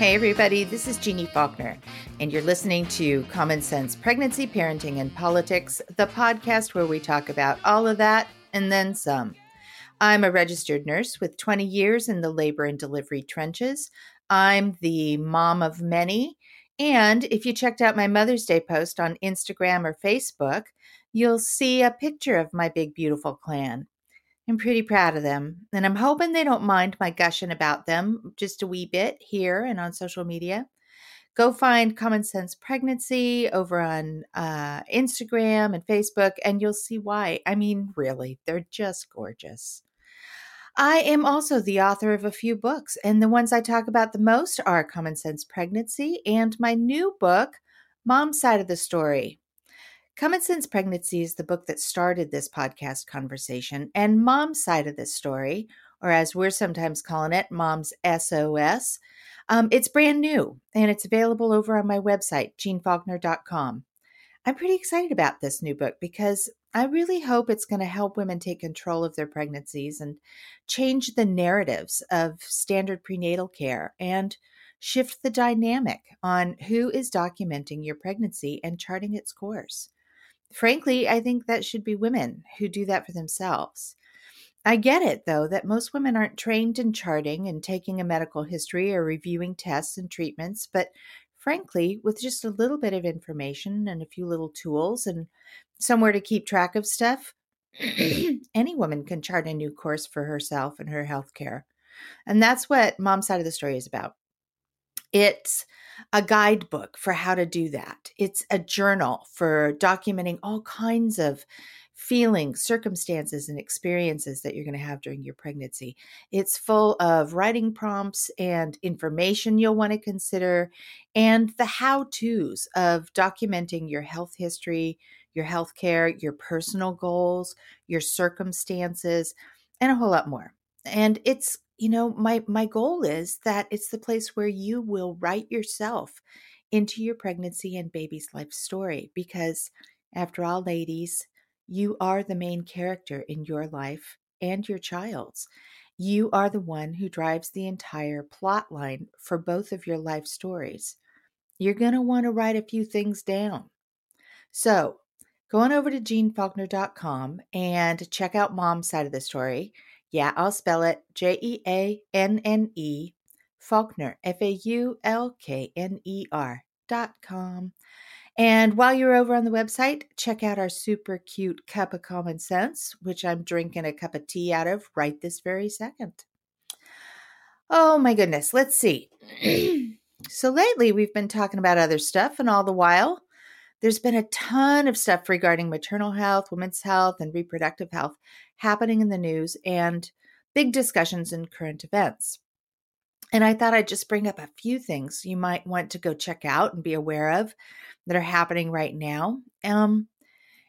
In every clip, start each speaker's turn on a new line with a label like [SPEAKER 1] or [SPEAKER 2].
[SPEAKER 1] Hey, everybody, this is Jeanne Faulkner, and you're listening to Common Sense Pregnancy, Parenting, and Politics, the podcast where we talk about all of that and then some. I'm a registered nurse with 20 years in the labor and delivery trenches. I'm the mom of many. And if you checked out my Mother's Day post on Instagram or Facebook, you'll see a picture of my big, beautiful clan. I'm pretty proud of them, and I'm hoping they don't mind my gushing about them just a wee bit here and on social media. Go find Common Sense Pregnancy over on uh, Instagram and Facebook, and you'll see why. I mean, really, they're just gorgeous. I am also the author of a few books, and the ones I talk about the most are Common Sense Pregnancy and my new book, Mom's Side of the Story Common Sense Pregnancy is the book that started this podcast conversation, and Mom's side of this story, or as we're sometimes calling it, Mom's SOS, um, it's brand new and it's available over on my website, jeannefaulkner.com. I'm pretty excited about this new book because I really hope it's going to help women take control of their pregnancies and change the narratives of standard prenatal care and shift the dynamic on who is documenting your pregnancy and charting its course frankly, I think that should be women who do that for themselves. I get it, though, that most women aren't trained in charting and taking a medical history or reviewing tests and treatments, but frankly, with just a little bit of information and a few little tools and somewhere to keep track of stuff, any woman can chart a new course for herself and her health care. And that's what Mom's Side of the Story is about. It's a guidebook for how to do that. It's a journal for documenting all kinds of feelings, circumstances, and experiences that you're going to have during your pregnancy. It's full of writing prompts and information you'll want to consider, and the how to's of documenting your health history, your health care, your personal goals, your circumstances, and a whole lot more. And it's you know my my goal is that it's the place where you will write yourself into your pregnancy and baby's life story because after all ladies you are the main character in your life and your child's. You are the one who drives the entire plot line for both of your life stories. You're going to want to write a few things down. So go on over to jeannefaulkner.com and check out mom's side of the story yeah, I'll spell it J E A N N E Faulkner, F A U L K N E R dot com. And while you're over on the website, check out our super cute cup of common sense, which I'm drinking a cup of tea out of right this very second. Oh my goodness, let's see. so lately we've been talking about other stuff, and all the while, there's been a ton of stuff regarding maternal health, women's health, and reproductive health happening in the news and big discussions in current events. And I thought I'd just bring up a few things you might want to go check out and be aware of that are happening right now. Um,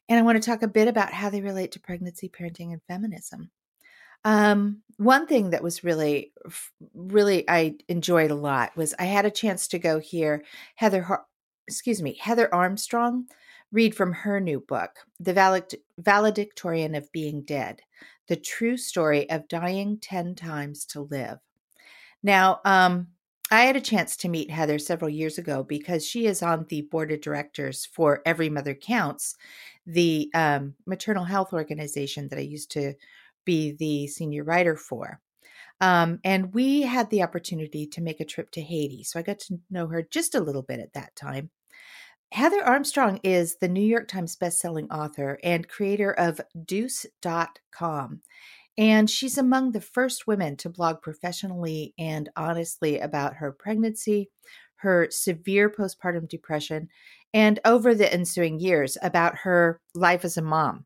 [SPEAKER 1] and I want to talk a bit about how they relate to pregnancy, parenting, and feminism. Um, one thing that was really, really I enjoyed a lot was I had a chance to go hear Heather excuse me, Heather Armstrong read from her new book, The Valedictorian of Being Dead The True Story of Dying 10 Times to Live. Now, um, I had a chance to meet Heather several years ago because she is on the board of directors for Every Mother Counts, the um, maternal health organization that I used to be the senior writer for. Um, and we had the opportunity to make a trip to Haiti. So I got to know her just a little bit at that time. Heather Armstrong is the New York Times bestselling author and creator of Dooce.com. And she's among the first women to blog professionally and honestly about her pregnancy, her severe postpartum depression, and over the ensuing years about her life as a mom.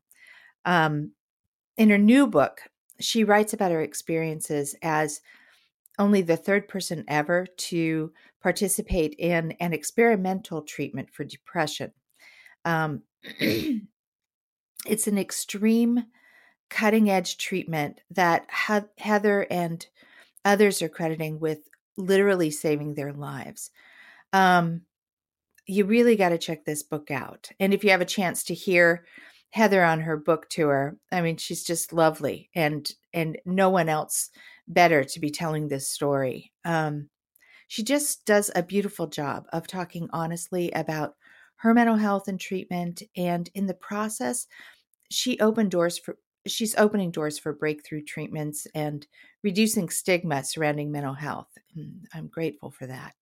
[SPEAKER 1] Um, in her new book, she writes about her experiences as only the third person ever to participate in an experimental treatment for depression. Um, it's an extreme, cutting edge treatment that Heather and others are crediting with literally saving their lives. Um, you really got to check this book out. And if you have a chance to hear Heather on her book tour, I mean, she's just lovely, and and no one else better to be telling this story. Um, She just does a beautiful job of talking honestly about her mental health and treatment. And in the process, she opened doors for she's opening doors for breakthrough treatments and reducing stigma surrounding mental health. I'm grateful for that.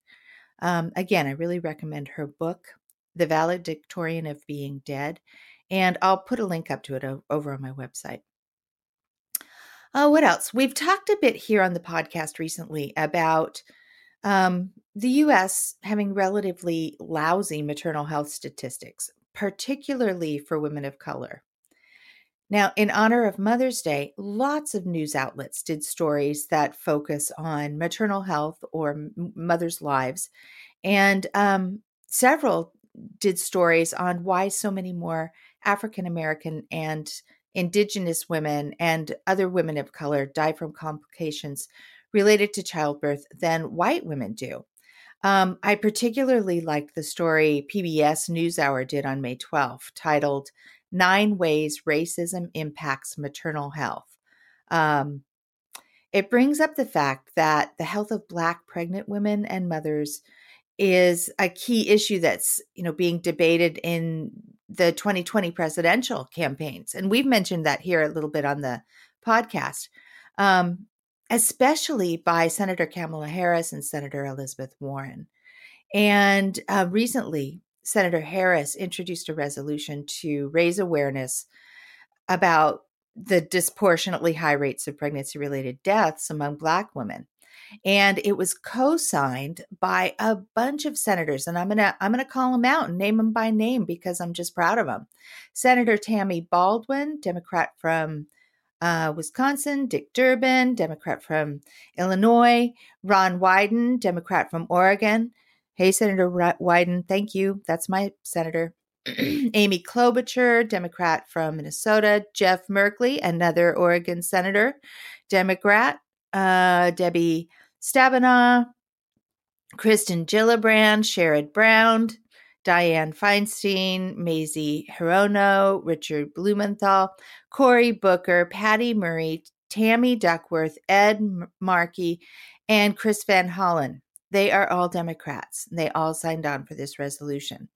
[SPEAKER 1] Um, again, I really recommend her book, The Valedictorian of Being Dead, and I'll put a link up to it over on my website. Uh, what else? We've talked a bit here on the podcast recently about um, the US having relatively lousy maternal health statistics, particularly for women of color. Now, in honor of Mother's Day, lots of news outlets did stories that focus on maternal health or mothers' lives, and um, several did stories on why so many more African American and Indigenous women and other women of color die from complications related to childbirth than white women do. Um, I particularly liked the story PBS NewsHour did on May 12th, titled Nine Ways Racism Impacts Maternal Health. Um, it brings up the fact that the health of Black pregnant women and mothers is a key issue that's you know being debated in the 2020 presidential campaigns and we've mentioned that here a little bit on the podcast um, especially by senator kamala harris and senator elizabeth warren and uh, recently Senator Harris introduced a resolution to raise awareness about the disproportionately high rates of pregnancy related deaths among Black women. And it was co-signed by a bunch of senators, and I'm gonna I'm gonna call them out and name them by name because I'm just proud of them. Senator Tammy Baldwin, Democrat from uh, Wisconsin, Dick Durbin, Democrat from Illinois, Ron Wyden, Democrat from Oregon, Hey, Senator Wyden, thank you. That's my senator. Amy Klobuchar, Democrat from Minnesota. Jeff Merkley, another Oregon senator, Democrat. Uh, Debbie Stabenow, Kristen Gillibrand, Sherrod Brown, Dianne Feinstein, Mazie Hirono, Richard Blumenthal, Cory Booker, Patty Murray, Tammy Duckworth, Ed Markey, and Chris Van Hollen. They are all Democrats. They all signed on for this resolution.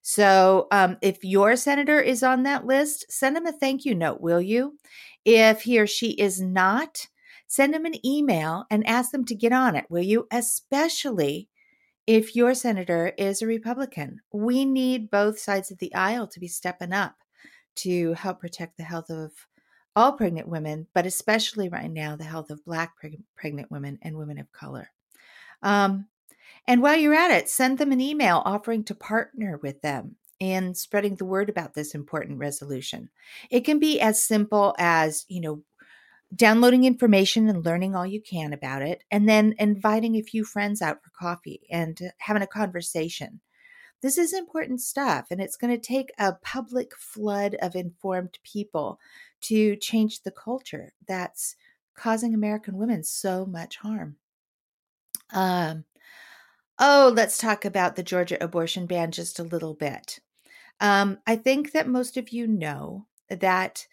[SPEAKER 1] So um, if your senator is on that list, send him a thank you note, will you? If he or she is not, send them an email and ask them to get on it, will you? Especially if your senator is a Republican. We need both sides of the aisle to be stepping up to help protect the health of all pregnant women, but especially right now, the health of Black preg- pregnant women and women of color. Um, and while you're at it, send them an email offering to partner with them in spreading the word about this important resolution. It can be as simple as, you know, downloading information and learning all you can about it, and then inviting a few friends out for coffee and having a conversation. This is important stuff, and it's going to take a public flood of informed people to change the culture that's causing American women so much harm. Um, oh, let's talk about the Georgia abortion ban just a little bit. Um, I think that most of you know that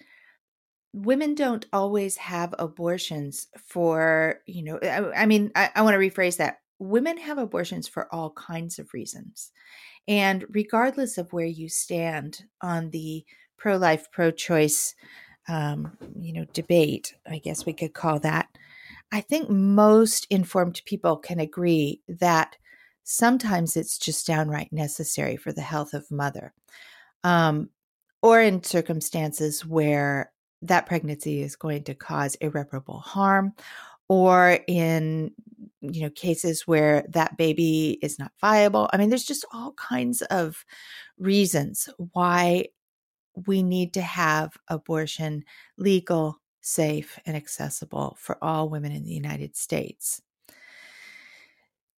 [SPEAKER 1] women don't always have abortions for, you know, I, I mean, I, I want to rephrase that. Women have abortions for all kinds of reasons. And regardless of where you stand on the pro life, pro choice, um, you know, debate, I guess we could call that, I think most informed people can agree that sometimes it's just downright necessary for the health of mother. Um, or in circumstances where that pregnancy is going to cause irreparable harm or in you know cases where that baby is not viable i mean there's just all kinds of reasons why we need to have abortion legal safe, and accessible for all women in the United States.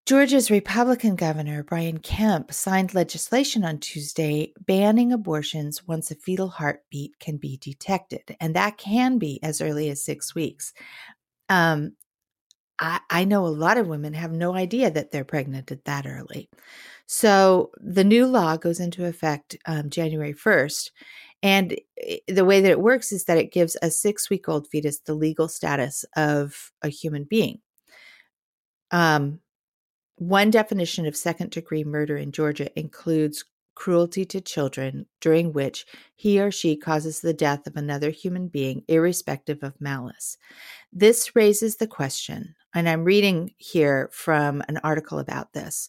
[SPEAKER 1] Georgia's Republican Governor Brian Kemp signed legislation on Tuesday banning abortions once a fetal heartbeat can be detected, and that can be as early as six weeks. Um, I, I know a lot of women have no idea that they're pregnant at that early. So the new law goes into effect um, January 1st, and the way that it works is that it gives a six week old fetus the legal status of a human being. Um, one definition of second degree murder in Georgia includes cruelty to children during which he or she causes the death of another human being, irrespective of malice. This raises the question, and I'm reading here from an article about this.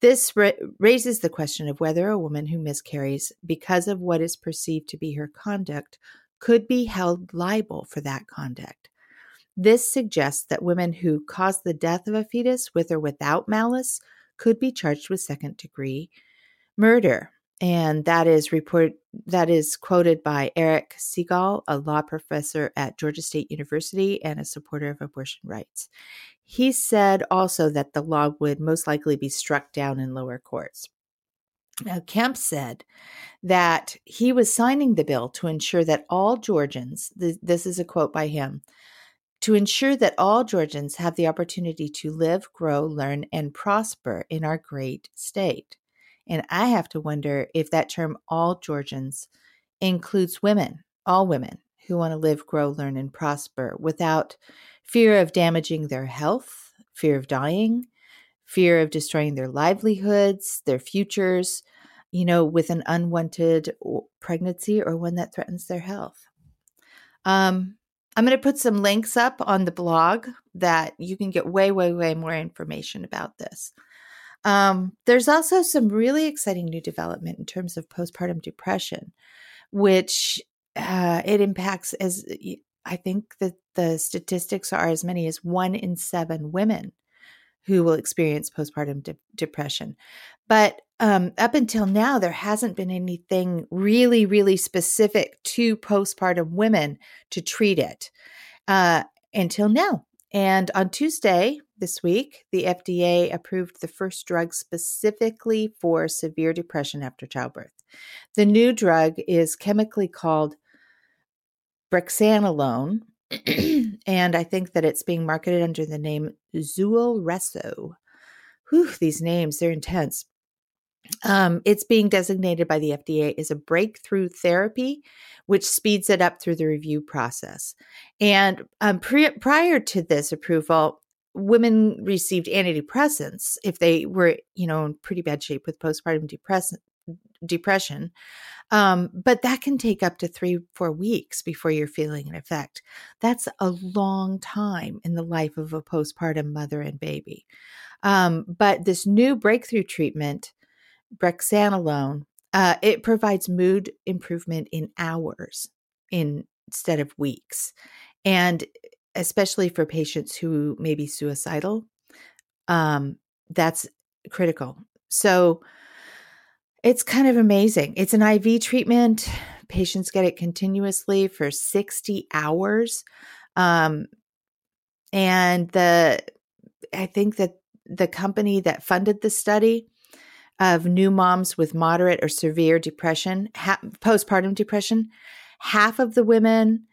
[SPEAKER 1] This ra- raises the question of whether a woman who miscarries because of what is perceived to be her conduct could be held liable for that conduct. This suggests that women who cause the death of a fetus with or without malice could be charged with second degree murder. And that is report that is quoted by Eric Segall, a law professor at Georgia State University and a supporter of abortion rights. He said also that the law would most likely be struck down in lower courts. Now, Kemp said that he was signing the bill to ensure that all Georgians, this is a quote by him, to ensure that all Georgians have the opportunity to live, grow, learn, and prosper in our great state. And I have to wonder if that term all Georgians includes women, all women who want to live, grow, learn, and prosper without fear of damaging their health, fear of dying, fear of destroying their livelihoods, their futures, you know, with an unwanted pregnancy or one that threatens their health. Um, I'm going to put some links up on the blog that you can get way, way, way more information about this. Um, there's also some really exciting new development in terms of postpartum depression, which uh, it impacts as I think that the statistics are as many as one in seven women who will experience postpartum de- depression. But um, up until now, there hasn't been anything really, really specific to postpartum women to treat it uh, until now. And on Tuesday this week, the FDA approved the first drug specifically for severe depression after childbirth. The new drug is chemically called brexanolone, and I think that it's being marketed under the name Zulresso. Whew, these names, they're intense. Um, it's being designated by the FDA as a breakthrough therapy, which speeds it up through the review process. And um, pre- prior to this approval, women received antidepressants if they were, you know, in pretty bad shape with postpartum depression. Um, but that can take up to three, four weeks before you're feeling an effect. That's a long time in the life of a postpartum mother and baby. Um, but this new breakthrough treatment brexanolone, uh, it provides mood improvement in hours in, instead of weeks. And especially for patients who may be suicidal, um, that's critical. So it's kind of amazing. It's an IV treatment. Patients get it continuously for 60 hours. Um, and the I think that the company that funded the study of new moms with moderate or severe depression, ha- postpartum depression, half of the women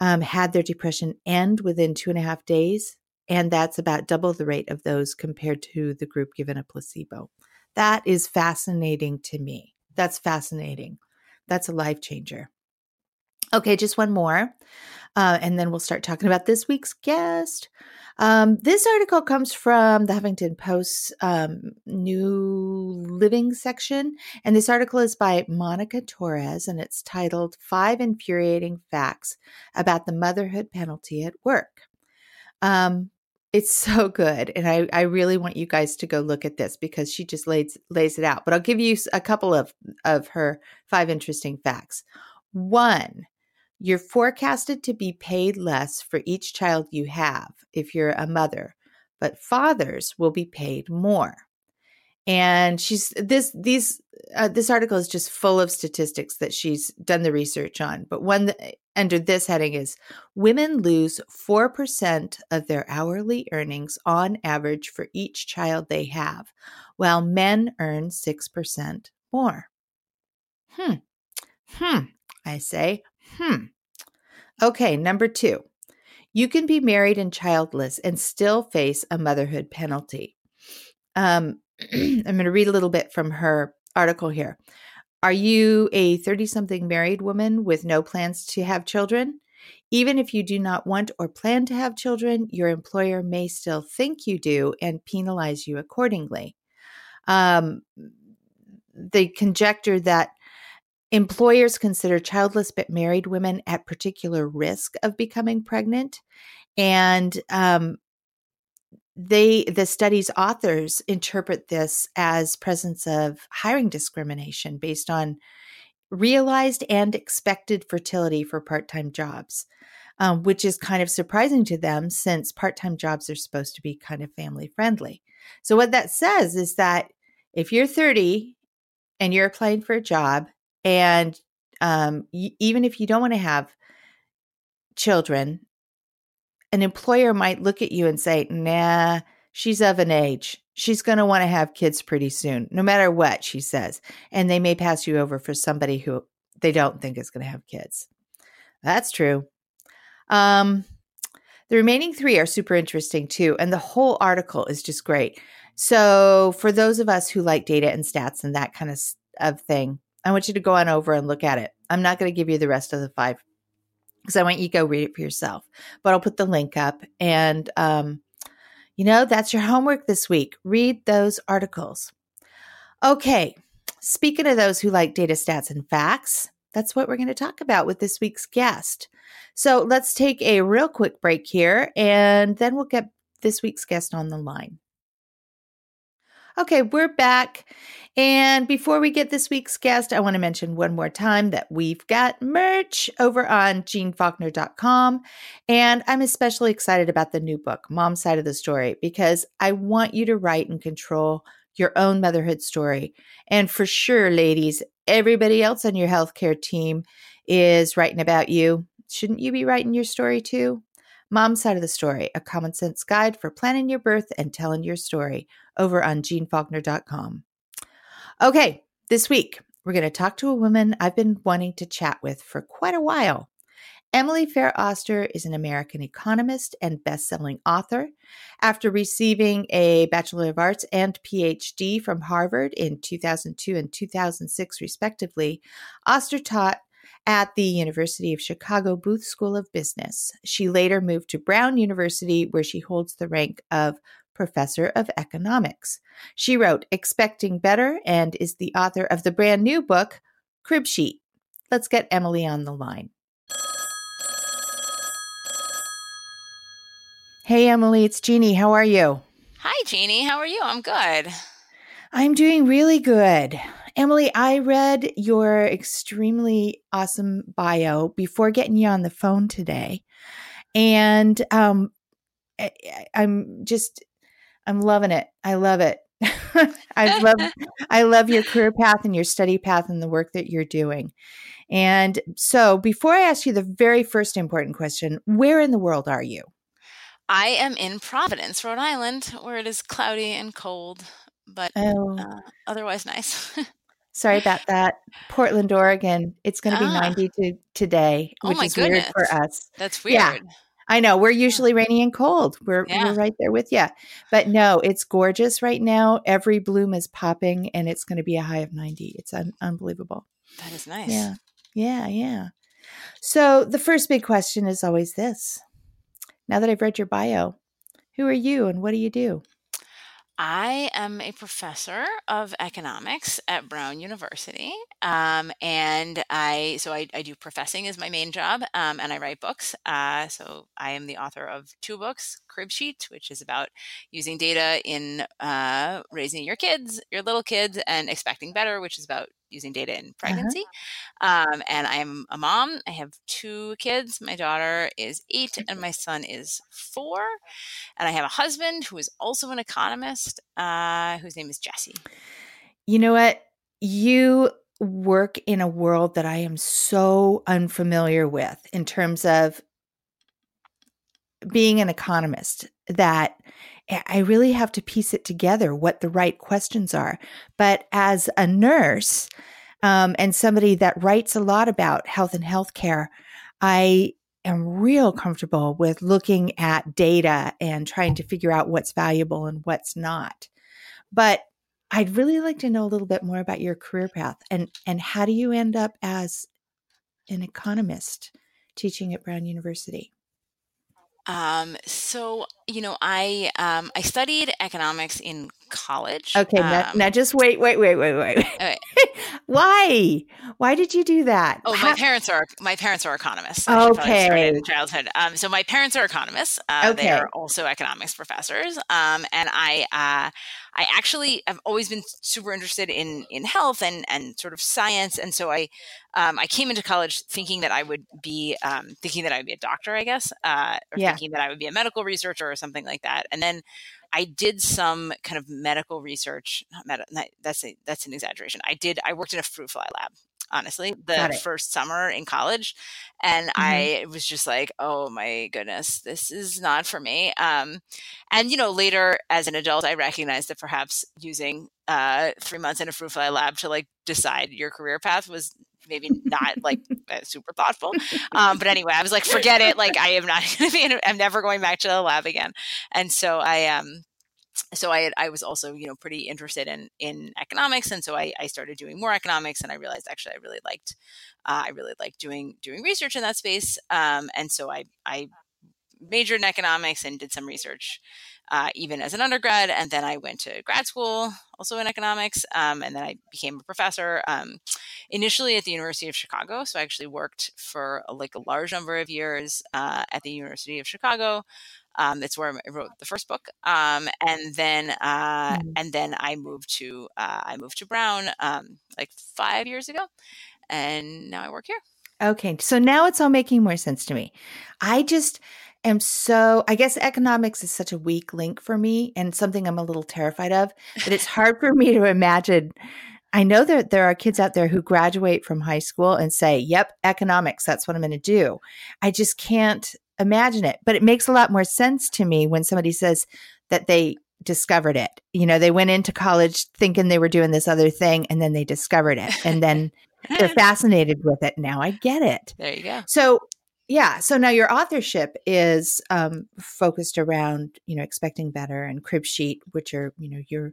[SPEAKER 1] um, had their depression end within two and a half days. And that's about double the rate of those compared to the group given a placebo. That is fascinating to me. That's fascinating. That's a life changer. Okay, just one more. Uh, and then we'll start talking about this week's guest. Um, this article comes from the Huffington Post's um, New Living section. And this article is by Monica Torres, and it's titled Five Infuriating Facts About the Motherhood Penalty at Work. Um, it's so good. And I, I really want you guys to go look at this because she just lays, lays it out. But I'll give you a couple of, of her five interesting facts. One, you're forecasted to be paid less for each child you have if you're a mother, but fathers will be paid more. And she's this these uh, this article is just full of statistics that she's done the research on. But one that, under this heading is women lose 4% of their hourly earnings on average for each child they have, while men earn 6% more. Hmm. Hmm. I say, Hmm. Okay, number two. You can be married and childless and still face a motherhood penalty. Um, I'm going to read a little bit from her article here. Are you a 30 something married woman with no plans to have children? Even if you do not want or plan to have children, your employer may still think you do and penalize you accordingly. Um, conjecture that employers consider childless but married women at particular risk of becoming pregnant. And um, they the study's authors interpret this as presence of hiring discrimination based on realized and expected fertility for part-time jobs um, which is kind of surprising to them since part-time jobs are supposed to be kind of family friendly so what that says is that if you're 30 and you're applying for a job and um, y- even if you don't want to have children an employer might look at you and say nah she's of an age. She's going to want to have kids pretty soon no matter what she says and they may pass you over for somebody who they don't think is going to have kids. That's true. Um, the remaining three are super interesting too and the whole article is just great. So for those of us who like data and stats and that kind of, of thing I want you to go on over and look at it. I'm not going to give you the rest of the five because I want you to go read it for yourself. But I'll put the link up. And, um, you know, that's your homework this week. Read those articles. Okay. Speaking of those who like data, stats, and facts, that's what we're going to talk about with this week's guest. So let's take a real quick break here and then we'll get this week's guest on the line. Okay, we're back. And before we get this week's guest, I want to mention one more time that we've got merch over on jeannefaulkner.com. And I'm especially excited about the new book, Mom's Side of the Story, because I want you to write and control your own motherhood story. And for sure, ladies, everybody else on your healthcare team is writing about you. Shouldn't you be writing your story too? Mom's Side of the Story, a common sense guide for planning your birth and telling your story over on jeannefaulkner.com. Okay, this week we're going to talk to a woman I've been wanting to chat with for quite a while. Emily Fair Oster is an American economist and best-selling author. After receiving a Bachelor of Arts and PhD from Harvard in 2002 and 2006 respectively, Oster taught at the University of Chicago Booth School of Business. She later moved to Brown University, where she holds the rank of professor of economics. She wrote Expecting Better and is the author of the brand new book, Crib Sheet. Let's get Emily on the line. Hey, Emily, it's Jeannie. How are you?
[SPEAKER 2] Hi, Jeannie. How are you? I'm good.
[SPEAKER 1] I'm doing really good. Emily, I read your extremely awesome bio before getting you on the phone today. And um, I, I'm just I'm loving it. I love it. I love I love your career path and your study path and the work that you're doing. And so, before I ask you the very first important question, where in the world are you?
[SPEAKER 2] I am in Providence, Rhode Island, where it is cloudy and cold, but oh. uh, otherwise nice.
[SPEAKER 1] Sorry about that. Portland, Oregon. It's going to be ah. 90 to today,
[SPEAKER 2] oh
[SPEAKER 1] which
[SPEAKER 2] oh
[SPEAKER 1] is
[SPEAKER 2] goodness.
[SPEAKER 1] weird for us.
[SPEAKER 2] That's weird. Yeah.
[SPEAKER 1] I know we're usually rainy and cold. We're yeah. we're right there with you. But no, it's gorgeous right now. Every bloom is popping and it's going to be a high of 90. It's un- unbelievable.
[SPEAKER 2] That is nice.
[SPEAKER 1] Yeah. Yeah, yeah. So the first big question is always this. Now that I've read your bio, who are you and what do you do?
[SPEAKER 2] I am a professor of economics at Brown University, um, and I so I, I, do professing as my main job, um, and I write books. Uh, so I am the author of two books: Crib Sheet, which is about using data in uh, raising your kids, your little kids, and expecting better, which is about using data in uh-huh. pregnancy. Uh-huh. Um, and I'm a mom. I have two kids. My daughter is eight, and my son is four. And I have a husband who is also an economist, uh, whose name is Jesse.
[SPEAKER 1] You know what? You work in a world that I am so unfamiliar with in terms of being an economist that I really have to piece it together what the right questions are. But as a nurse um, and somebody that writes a lot about health and healthcare, I am real comfortable with looking at data and trying to figure out what's valuable and what's not. But I'd really like to know a little bit more about your career path and and how do you end up as an economist? teaching at Brown University?
[SPEAKER 2] Um, so you know, I um, I studied economics in college.
[SPEAKER 1] Okay,
[SPEAKER 2] um,
[SPEAKER 1] now, now, just wait, wait, wait, wait, wait. Okay. Why? Why did you do that?
[SPEAKER 2] Oh, How- my parents are my parents are economists.
[SPEAKER 1] okay,
[SPEAKER 2] in childhood. Um, so my parents are economists. Uh,
[SPEAKER 1] okay.
[SPEAKER 2] They are also economics professors. Um, and I uh, I actually have always been super interested in in health and and sort of science, and so I um, I came into college thinking that I would be um, thinking that I would be a doctor, I guess, uh, or yeah. thinking that I would be a medical researcher or something like that, and then. I did some kind of medical research. Not med- that's a, that's an exaggeration. I did. I worked in a fruit fly lab, honestly the first summer in college and mm-hmm. i was just like oh my goodness this is not for me. Um, and you know later as an adult i recognized that perhaps using uh, three months in a fruit fly lab to like decide your career path was maybe not like uh, super thoughtful. Um, but anyway i was like forget it like i am not going to be in, i'm never going back to the lab again. And so i um so I had, I was also you know pretty interested in in economics, and so I, I started doing more economics, and I realized actually I really liked uh, I really liked doing doing research in that space, um, and so I I majored in economics and did some research uh, even as an undergrad, and then I went to grad school also in economics, um, and then I became a professor um, initially at the University of Chicago. So I actually worked for like a large number of years uh, at the University of Chicago. Um, that's where I wrote the first book, um, and then uh, mm. and then I moved to uh, I moved to Brown um, like five years ago, and now I work here.
[SPEAKER 1] Okay, so now it's all making more sense to me. I just am so I guess economics is such a weak link for me and something I'm a little terrified of But it's hard for me to imagine I know that there are kids out there who graduate from high school and say, "Yep, economics, that's what I'm going to do." I just can't imagine it. But it makes a lot more sense to me when somebody says that they discovered it. You know, they went into college thinking they were doing this other thing and then they discovered it. And then they're fascinated with it. Now I get it.
[SPEAKER 2] There you go.
[SPEAKER 1] So, yeah. So now your authorship is um, focused around, you know, expecting better and crib sheet, which are, you know, your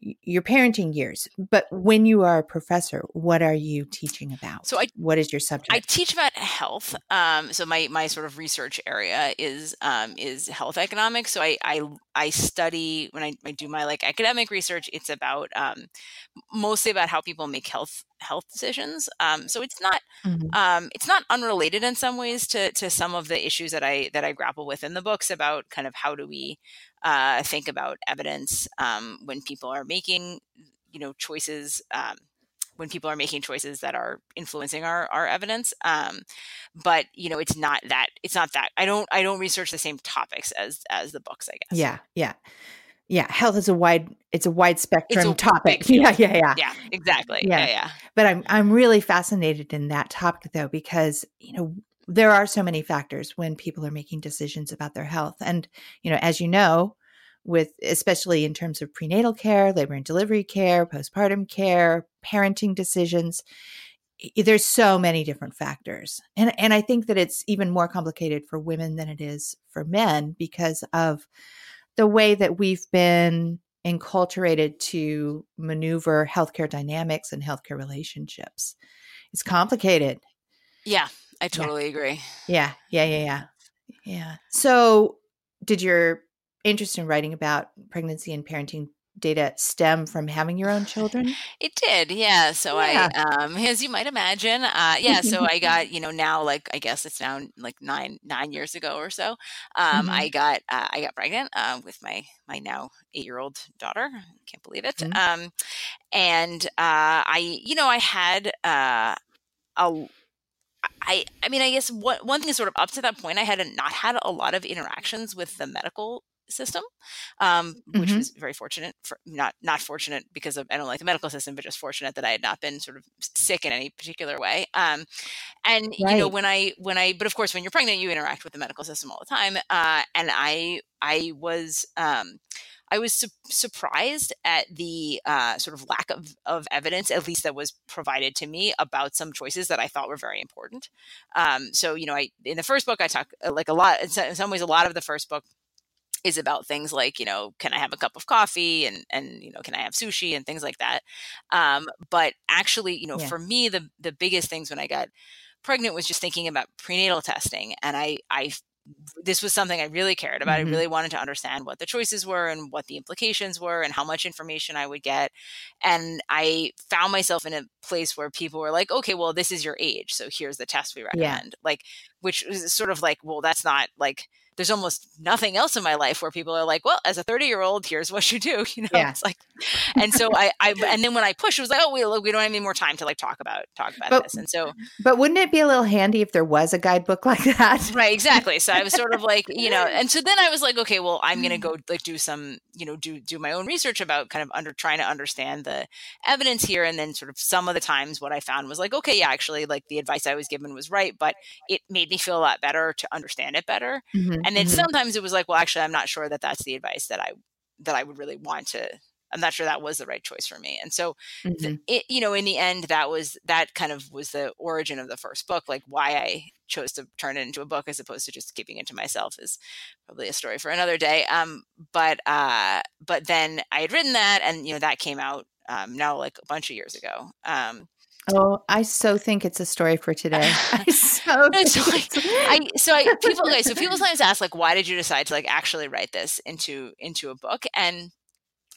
[SPEAKER 1] your parenting years, but when you are a professor, what are you teaching about?
[SPEAKER 2] So I,
[SPEAKER 1] what is your subject?
[SPEAKER 2] I teach about health. Um, so my, my sort of research area is, um, is health economics. So I, I, I study when I, I do my like academic research, it's about, um, mostly about how people make health health decisions. Um, so it's not mm-hmm. um, it's not unrelated in some ways to to some of the issues that I that I grapple with in the books about kind of how do we uh, think about evidence um, when people are making you know choices um, when people are making choices that are influencing our, our evidence um, but you know it's not that it's not that i don't i don't research the same topics as as the books i guess.
[SPEAKER 1] Yeah yeah. Yeah health is a wide it's a wide spectrum a topic. yeah yeah yeah.
[SPEAKER 2] Yeah exactly. Yeah. yeah yeah.
[SPEAKER 1] but i'm i'm really fascinated in that topic though because you know there are so many factors when people are making decisions about their health and you know as you know with especially in terms of prenatal care labor and delivery care postpartum care parenting decisions there's so many different factors and and i think that it's even more complicated for women than it is for men because of the way that we've been enculturated to maneuver healthcare dynamics and healthcare relationships. It's complicated.
[SPEAKER 2] Yeah, I totally
[SPEAKER 1] yeah.
[SPEAKER 2] agree.
[SPEAKER 1] Yeah, yeah, yeah, yeah. Yeah. So, did your interest in writing about pregnancy and parenting data stem from having your own children?
[SPEAKER 2] It did, yeah. So yeah. I, um, as you might imagine, uh, yeah. So I got, you know, now like I guess it's now like nine nine years ago or so. Um, mm-hmm. I got uh, I got pregnant uh, with my my now eight year old daughter. Can't believe it. Mm-hmm. Um, and uh, I, you know, I had uh, a I, I mean, I guess one, one thing is sort of up to that point, I had not had a lot of interactions with the medical system, um, which mm-hmm. was very fortunate. For, not not fortunate because of I don't like the medical system, but just fortunate that I had not been sort of sick in any particular way. Um, and right. you know when I when I but of course when you're pregnant you interact with the medical system all the time. Uh, and I I was. Um, I was su- surprised at the uh, sort of lack of, of evidence, at least that was provided to me, about some choices that I thought were very important. Um, so, you know, I in the first book I talk uh, like a lot. In some ways, a lot of the first book is about things like you know can i have a cup of coffee and and you know can i have sushi and things like that um, but actually you know yeah. for me the the biggest things when i got pregnant was just thinking about prenatal testing, and I I this was something I really cared about. Mm-hmm. I really wanted to understand what the choices were and what the implications were and how much information I would get. And I found myself in a place where people were like, okay, well, this is your age. So here's the test we recommend. Yeah. Like, which is sort of like, well, that's not like, there's almost nothing else in my life where people are like, well, as a 30 year old, here's what you do. You know, yeah. it's like, and so I, I, and then when I pushed, it was like, oh, we, we don't have any more time to like talk about, talk about but, this. And so,
[SPEAKER 1] but wouldn't it be a little handy if there was a guidebook like that?
[SPEAKER 2] Right. Exactly. So I was sort of like, you know, and so then I was like, okay, well, I'm going to go like do some, you know, do, do my own research about kind of under trying to understand the evidence here. And then sort of some of the times what I found was like, okay, yeah, actually like the advice I was given was right, but it made me feel a lot better to understand it better. Mm-hmm, and then mm-hmm. sometimes it was like, well, actually, I'm not sure that that's the advice that I that I would really want to. I'm not sure that was the right choice for me. And so, mm-hmm. it, you know, in the end, that was that kind of was the origin of the first book. Like why I chose to turn it into a book as opposed to just keeping it to myself is probably a story for another day. Um, but uh, but then I had written that, and you know, that came out um, now like a bunch of years ago. Um,
[SPEAKER 1] Oh, I so think it's a story for today. I so,
[SPEAKER 2] so, like, I, so I people okay, so people sometimes ask like why did you decide to like actually write this into into a book? And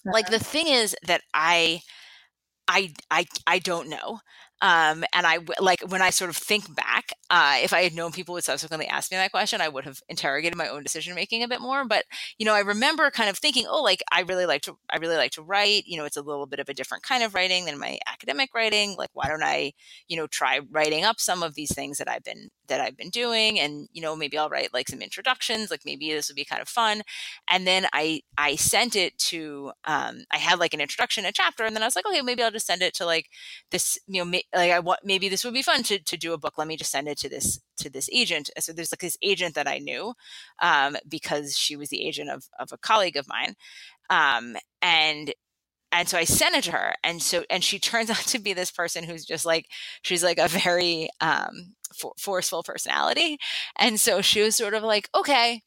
[SPEAKER 2] like uh-huh. the thing is that I I I I don't know. Um, and I like when I sort of think back, uh, if I had known people would subsequently ask me that question, I would have interrogated my own decision making a bit more. But you know, I remember kind of thinking, oh, like I really like to, I really like to write. You know, it's a little bit of a different kind of writing than my academic writing. Like, why don't I, you know, try writing up some of these things that I've been that I've been doing, and you know, maybe I'll write like some introductions. Like maybe this would be kind of fun. And then I I sent it to, um, I had like an introduction, a chapter, and then I was like, okay, maybe I'll just send it to like this, you know, like I want maybe this would be fun to to do a book. Let me just send it to this to this agent. So there's like this agent that I knew um, because she was the agent of of a colleague of mine, um, and and so I sent it to her, and so and she turns out to be this person who's just like she's like a very um, for- forceful personality, and so she was sort of like, okay,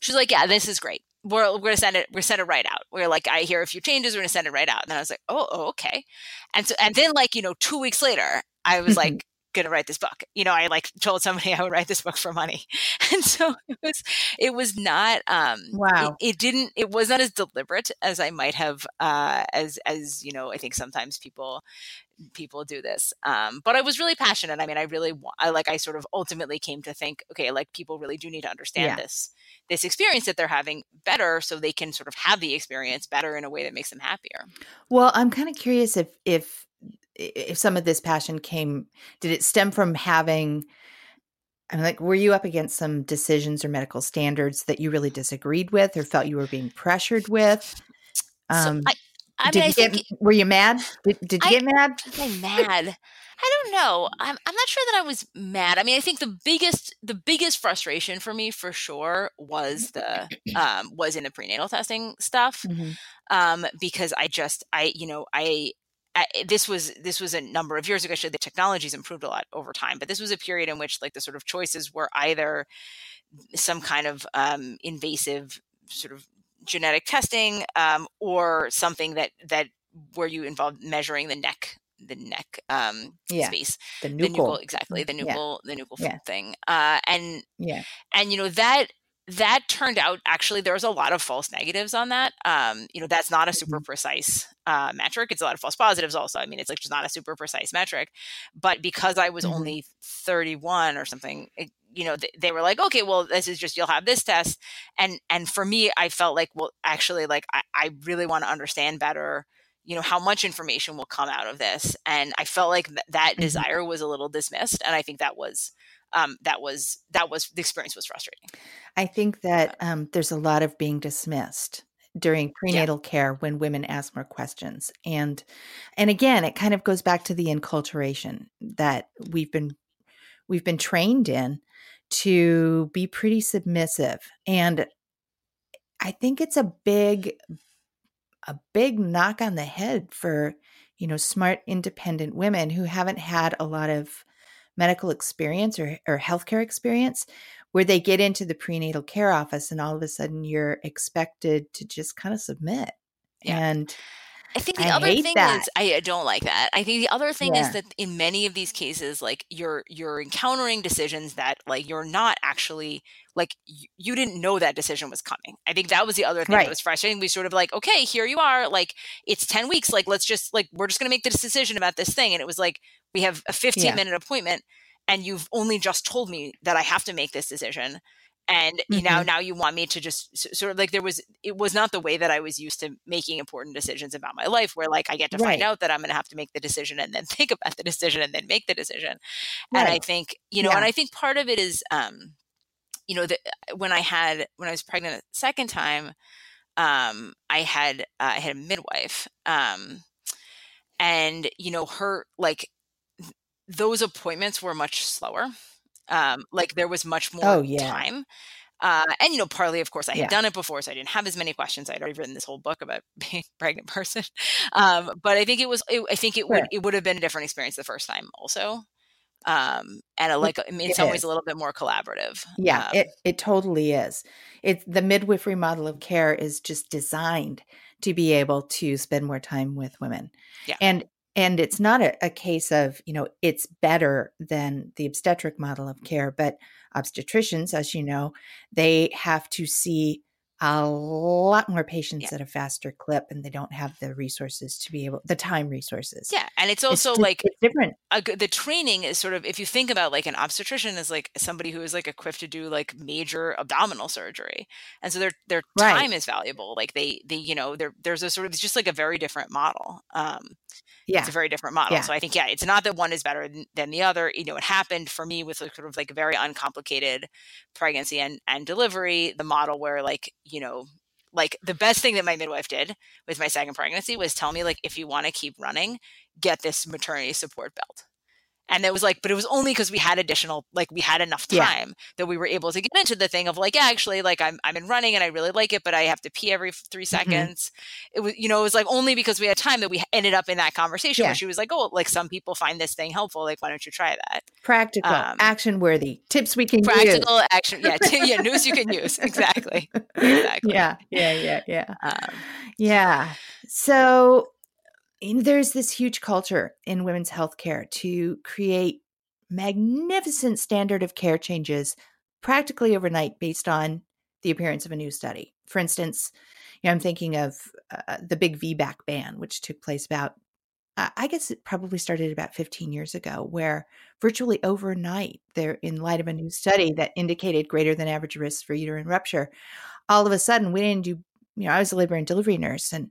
[SPEAKER 2] she's like, yeah, this is great. We're, we're gonna send it we're send it right out. We're like i hear a few changes we're gonna send it right out. And then i was like oh, oh okay. And so and then like you know two weeks later i was like gonna write this book you know i like told somebody i would write this book for money and so it was it was not um
[SPEAKER 1] wow
[SPEAKER 2] it, it didn't it was not as deliberate as i might have uh as as you know i think sometimes people people do this. Um, but I was really passionate. I mean, I really, I like, I sort of ultimately came to think, okay, like people really do need to understand yeah. this, this experience that they're having better, so they can sort of have the experience better in a way that makes them happier.
[SPEAKER 1] Well, I'm kind of curious if if if some of this passion came, did it stem from having? I'm like, were you up against some decisions or medical standards that you really disagreed with or felt you were being pressured with?
[SPEAKER 2] Um, so I, I
[SPEAKER 1] did mean, you get, were you mad? Did, did you I, get mad?
[SPEAKER 2] Mad. I don't know. I'm, I'm not sure that I was mad. I mean, I think the biggest the biggest frustration for me for sure was the um, was in the prenatal testing stuff mm-hmm. um, because I just I you know I, I, this was this was a number of years ago. Actually, the technology's improved a lot over time, but this was a period in which like the sort of choices were either some kind of um, invasive sort of genetic testing um, or something that that where you involved measuring the neck the neck um yeah. space
[SPEAKER 1] the nuchal. the nuchal
[SPEAKER 2] exactly the nuchal yeah. the nuchal
[SPEAKER 1] yeah.
[SPEAKER 2] thing uh and
[SPEAKER 1] yeah
[SPEAKER 2] and you know that that turned out actually there was a lot of false negatives on that um you know that's not a super mm-hmm. precise uh metric it's a lot of false positives also i mean it's like just not a super precise metric but because i was mm-hmm. only 31 or something it, you know they, they were like okay well this is just you'll have this test and and for me i felt like well actually like i, I really want to understand better you know how much information will come out of this and i felt like th- that mm-hmm. desire was a little dismissed and i think that was um, that was that was the experience was frustrating
[SPEAKER 1] i think that um, there's a lot of being dismissed during prenatal yeah. care when women ask more questions and and again it kind of goes back to the enculturation that we've been we've been trained in to be pretty submissive. And I think it's a big, a big knock on the head for, you know, smart, independent women who haven't had a lot of medical experience or, or healthcare experience where they get into the prenatal care office and all of a sudden you're expected to just kind of submit. Yeah. And
[SPEAKER 2] I think the
[SPEAKER 1] I
[SPEAKER 2] other thing
[SPEAKER 1] that.
[SPEAKER 2] is I don't like that. I think the other thing
[SPEAKER 1] Yeah.
[SPEAKER 2] is that in many of these cases, like you're you're encountering decisions that like you're not actually like you, you didn't know that decision was coming. I think that was the other thing
[SPEAKER 1] Right.
[SPEAKER 2] that was frustrating. We sort of like, okay, here you are, like it's 10 weeks, like let's just like we're just gonna make this decision about this thing. And it was like we have a 15
[SPEAKER 1] Yeah.
[SPEAKER 2] minute appointment and you've only just told me that I have to make this decision. And you know,
[SPEAKER 1] Mhm.
[SPEAKER 2] now you want me to just sort of like there was, it was not the way that I was used to making important decisions about my life, where like I get to find out that I'm going to have to make the decision and then think about the decision and then make the decision. And I think, you know, and I think part of it is, um, you know, that when I had, when I was pregnant a second time, um, I had, uh, I had a midwife, um, and you know, her like th- those appointments were much slower. Um, like there was much more
[SPEAKER 1] Oh, yeah.
[SPEAKER 2] time. Uh, and you know, partly, of course, I had
[SPEAKER 1] Yeah.
[SPEAKER 2] done it before, so I didn't have as many questions. I'd already written this whole book about being a pregnant person. Um, but I think it was, it, I think it would, it would have been a different experience the first time, also. Um, and a, like in some ways a little bit more collaborative.
[SPEAKER 1] Yeah,
[SPEAKER 2] Um,
[SPEAKER 1] it it totally is. It's the midwifery model of care is just designed to be able to spend more time with women.
[SPEAKER 2] Yeah.
[SPEAKER 1] And and it's not a, a case of, you know, it's better than the obstetric model of care, but obstetricians, as you know, they have to see a lot more patients at a faster clip and they don't have the resources to be able the time resources.
[SPEAKER 2] yeah, and it's
[SPEAKER 1] It's
[SPEAKER 2] also
[SPEAKER 1] just-
[SPEAKER 2] like
[SPEAKER 1] it's different.
[SPEAKER 2] a the training is sort of if you think about like an obstetrician is like somebody who is like equipped to do like major abdominal surgery and so their their
[SPEAKER 1] Right.
[SPEAKER 2] time is valuable like they they you know there there's a sort of it's just like a very different model um
[SPEAKER 1] Yeah.
[SPEAKER 2] it's a very different model
[SPEAKER 1] Yeah.
[SPEAKER 2] so i think yeah it's not that one is better than, than the other you know it happened for me with sort of like very uncomplicated pregnancy and and delivery the model where like you know like the best thing that my midwife did with my second pregnancy was tell me like if you want to keep running get this maternity support belt and it was like but it was only because we had additional like we had enough
[SPEAKER 1] Yeah.
[SPEAKER 2] time that we were able to get into the thing of like yeah actually like i'm i'm in running and i really like it but i have to pee every 3
[SPEAKER 1] Mhm.
[SPEAKER 2] seconds it was you know it was like only because we had time that we ended up in that conversation
[SPEAKER 1] Yeah.
[SPEAKER 2] where she was like oh like some people find this thing helpful like why don't you try that
[SPEAKER 1] Practical,
[SPEAKER 2] Um,
[SPEAKER 1] action worthy tips we can use.
[SPEAKER 2] practical action yeah t- yeah news you can use exactly Exactly.
[SPEAKER 1] Yeah, yeah, yeah, yeah.
[SPEAKER 2] um,
[SPEAKER 1] Yeah. So in- there's this huge culture in women's healthcare to create magnificent standard of care changes practically overnight based on the appearance of a new study. For instance, you know, I'm thinking of uh, the big VBAC ban, which took place about, I I guess it probably started about 15 years ago, where virtually overnight, there, in light of a new study that indicated greater than average risk for uterine rupture, all of a sudden we didn't do, you know, I was a labor and delivery nurse and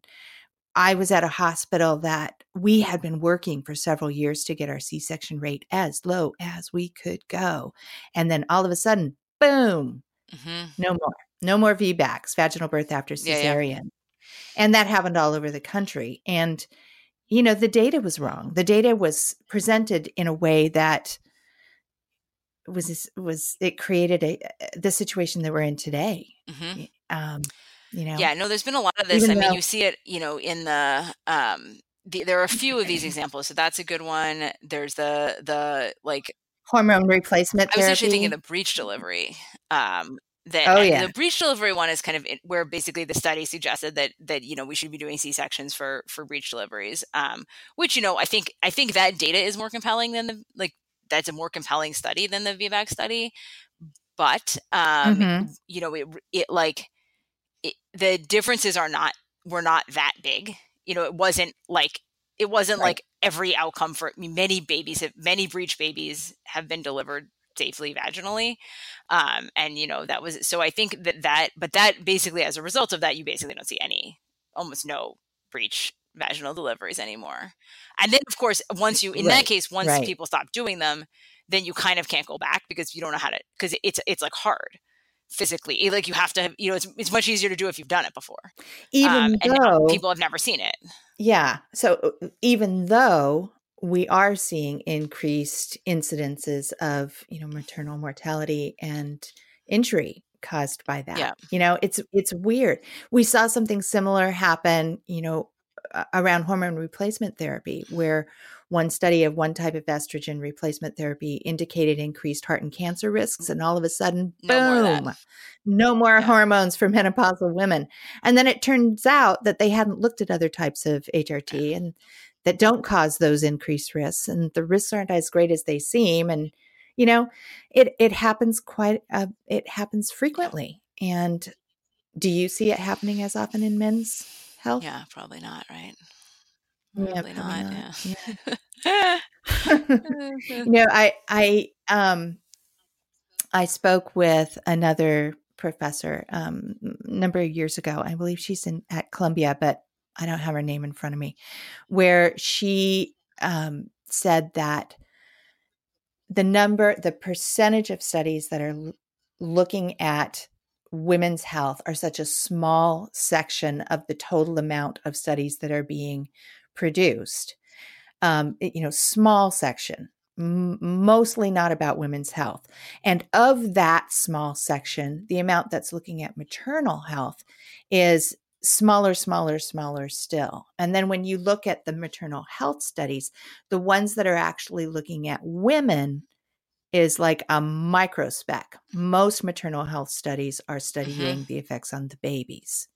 [SPEAKER 1] I was at a hospital that we had been working for several years to get our C section rate as low as we could go. And then all of a sudden, boom,
[SPEAKER 2] mhm.
[SPEAKER 1] no more. No more VBACs, vaginal birth after
[SPEAKER 2] Yeah, yeah.
[SPEAKER 1] cesarean. And that happened all over the country. And, you know, the data was wrong. The data was presented in a way that was was it created a the situation that we're in today.
[SPEAKER 2] Mhm.
[SPEAKER 1] Um, you know,
[SPEAKER 2] Yeah, no, there's been a lot of this.
[SPEAKER 1] Even
[SPEAKER 2] I mean,
[SPEAKER 1] though-
[SPEAKER 2] you see it, you know, in the um the, there are a few of these examples. So that's a good one. There's the the like
[SPEAKER 1] hormone replacement
[SPEAKER 2] I was
[SPEAKER 1] therapy.
[SPEAKER 2] actually thinking of the breech delivery. Um that
[SPEAKER 1] Oh, yeah.
[SPEAKER 2] the breech delivery one is kind of where basically the study suggested that that you know we should be doing C sections for for breech deliveries. Um, which you know I think I think that data is more compelling than the like that's a more compelling study than the VBAC study. But um,
[SPEAKER 1] Mhm.
[SPEAKER 2] you know it it like the differences are not were not that big. You know, it wasn't like it wasn't
[SPEAKER 1] Right.
[SPEAKER 2] like every outcome for I mean, many babies have many breech babies have been delivered safely vaginally um and you know that was so i think that that but that basically as a result of that you basically don't see any almost no breech vaginal deliveries anymore and then of course once you in
[SPEAKER 1] Right,
[SPEAKER 2] that case once
[SPEAKER 1] right.
[SPEAKER 2] people stop doing them then you kind of can't go back because you don't know how to because it's it's like hard physically like you have to you know it's, it's much easier to do if you've done it before
[SPEAKER 1] even
[SPEAKER 2] um, and
[SPEAKER 1] though
[SPEAKER 2] people have never seen it
[SPEAKER 1] Yeah. So uh, even though we are seeing increased incidences of, you know, maternal mortality and injury caused by that.
[SPEAKER 2] Yeah.
[SPEAKER 1] You know, it's it's weird. We saw something similar happen, you know, around hormone replacement therapy where one study of one type of estrogen replacement therapy indicated increased heart and cancer risks. And all of a sudden,
[SPEAKER 2] No more
[SPEAKER 1] boom,
[SPEAKER 2] that.
[SPEAKER 1] no more
[SPEAKER 2] Yeah.
[SPEAKER 1] hormones for menopausal women. And then it turns out that they hadn't looked at other types of HRT and that don't cause those increased risks. And the risks aren't as great as they seem. And, you know, it, it happens quite, uh, it happens frequently. And do you see it happening as often in men's health?
[SPEAKER 2] Yeah, probably not, right?
[SPEAKER 1] Yeah,
[SPEAKER 2] Probably
[SPEAKER 1] probably
[SPEAKER 2] not.
[SPEAKER 1] not.
[SPEAKER 2] Yeah.
[SPEAKER 1] you know, I I um I spoke with another professor um a number of years ago. I believe she's in at Columbia, but I don't have her name in front of me, where she um said that the number the percentage of studies that are l- looking at women's health are such a small section of the total amount of studies that are being produced um, you know, small section, m- mostly not about women's health. And of that small section, the amount that's looking at maternal health is smaller, smaller, smaller still. And then when you look at the maternal health studies, the ones that are actually looking at women is like a micro spec. Most maternal health studies are mm-hmm. studying the effects on the babies,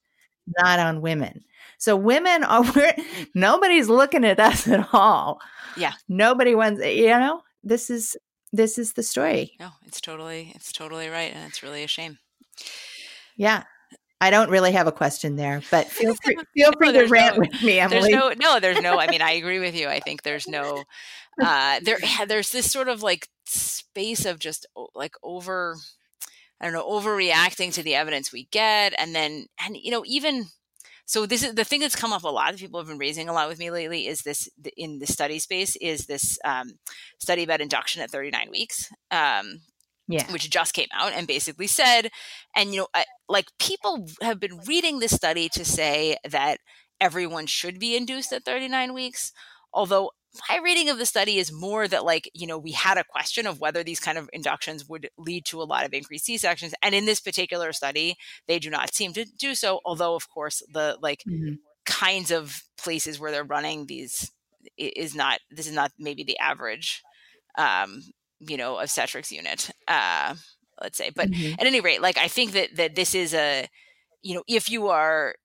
[SPEAKER 1] not on women. So women are we're, nobody's looking at us at all.
[SPEAKER 2] Yeah.
[SPEAKER 1] Nobody wants you know, this is this is the story.
[SPEAKER 2] No, it's totally it's totally right, and it's really a shame.
[SPEAKER 1] Yeah. I don't really have a question there, but feel free feel
[SPEAKER 2] No,
[SPEAKER 1] free to rant
[SPEAKER 2] no-
[SPEAKER 1] with me,
[SPEAKER 2] There's
[SPEAKER 1] Emily.
[SPEAKER 2] no no, there's no. I mean, I agree with you. I think there's no. Uh, there there's this sort of like space of just like over. I don't know, overreacting to the evidence we get, and then and you know even so this is the thing that's come up a lot that people have been raising a lot with me lately is this in the study space is this um, study about induction at 39 weeks um,
[SPEAKER 1] yeah.
[SPEAKER 2] which just came out and basically said and you know I, like people have been reading this study to say that everyone should be induced at 39 weeks although my reading of the study is more that like you know we had a question of whether these kind of inductions would lead to a lot of increased c-sections and in this particular study they do not seem to do so although of course the like
[SPEAKER 1] Mhm.
[SPEAKER 2] kinds of places where they're running these is not this is not maybe the average um you know obstetrics unit uh let's say but
[SPEAKER 1] Mhm.
[SPEAKER 2] at any rate like i think that that this is a you know if you are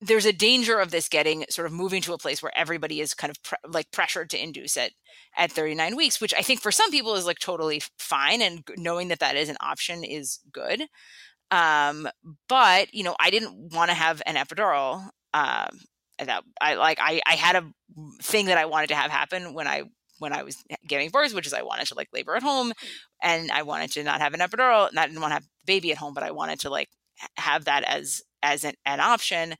[SPEAKER 2] there's a danger of this getting sort of moving to a place where everybody is kind of pre- like pressured to induce it at 39 weeks which i think for some people is like totally fine and knowing that that is an option is good um but you know i didn't want to have an epidural um that i like i i had a thing that i wanted to have happen when i when i was giving birth which is i wanted to like labor at home and i wanted to not have an epidural and i didn't want to have the baby at home but i wanted to like have that as as an, an option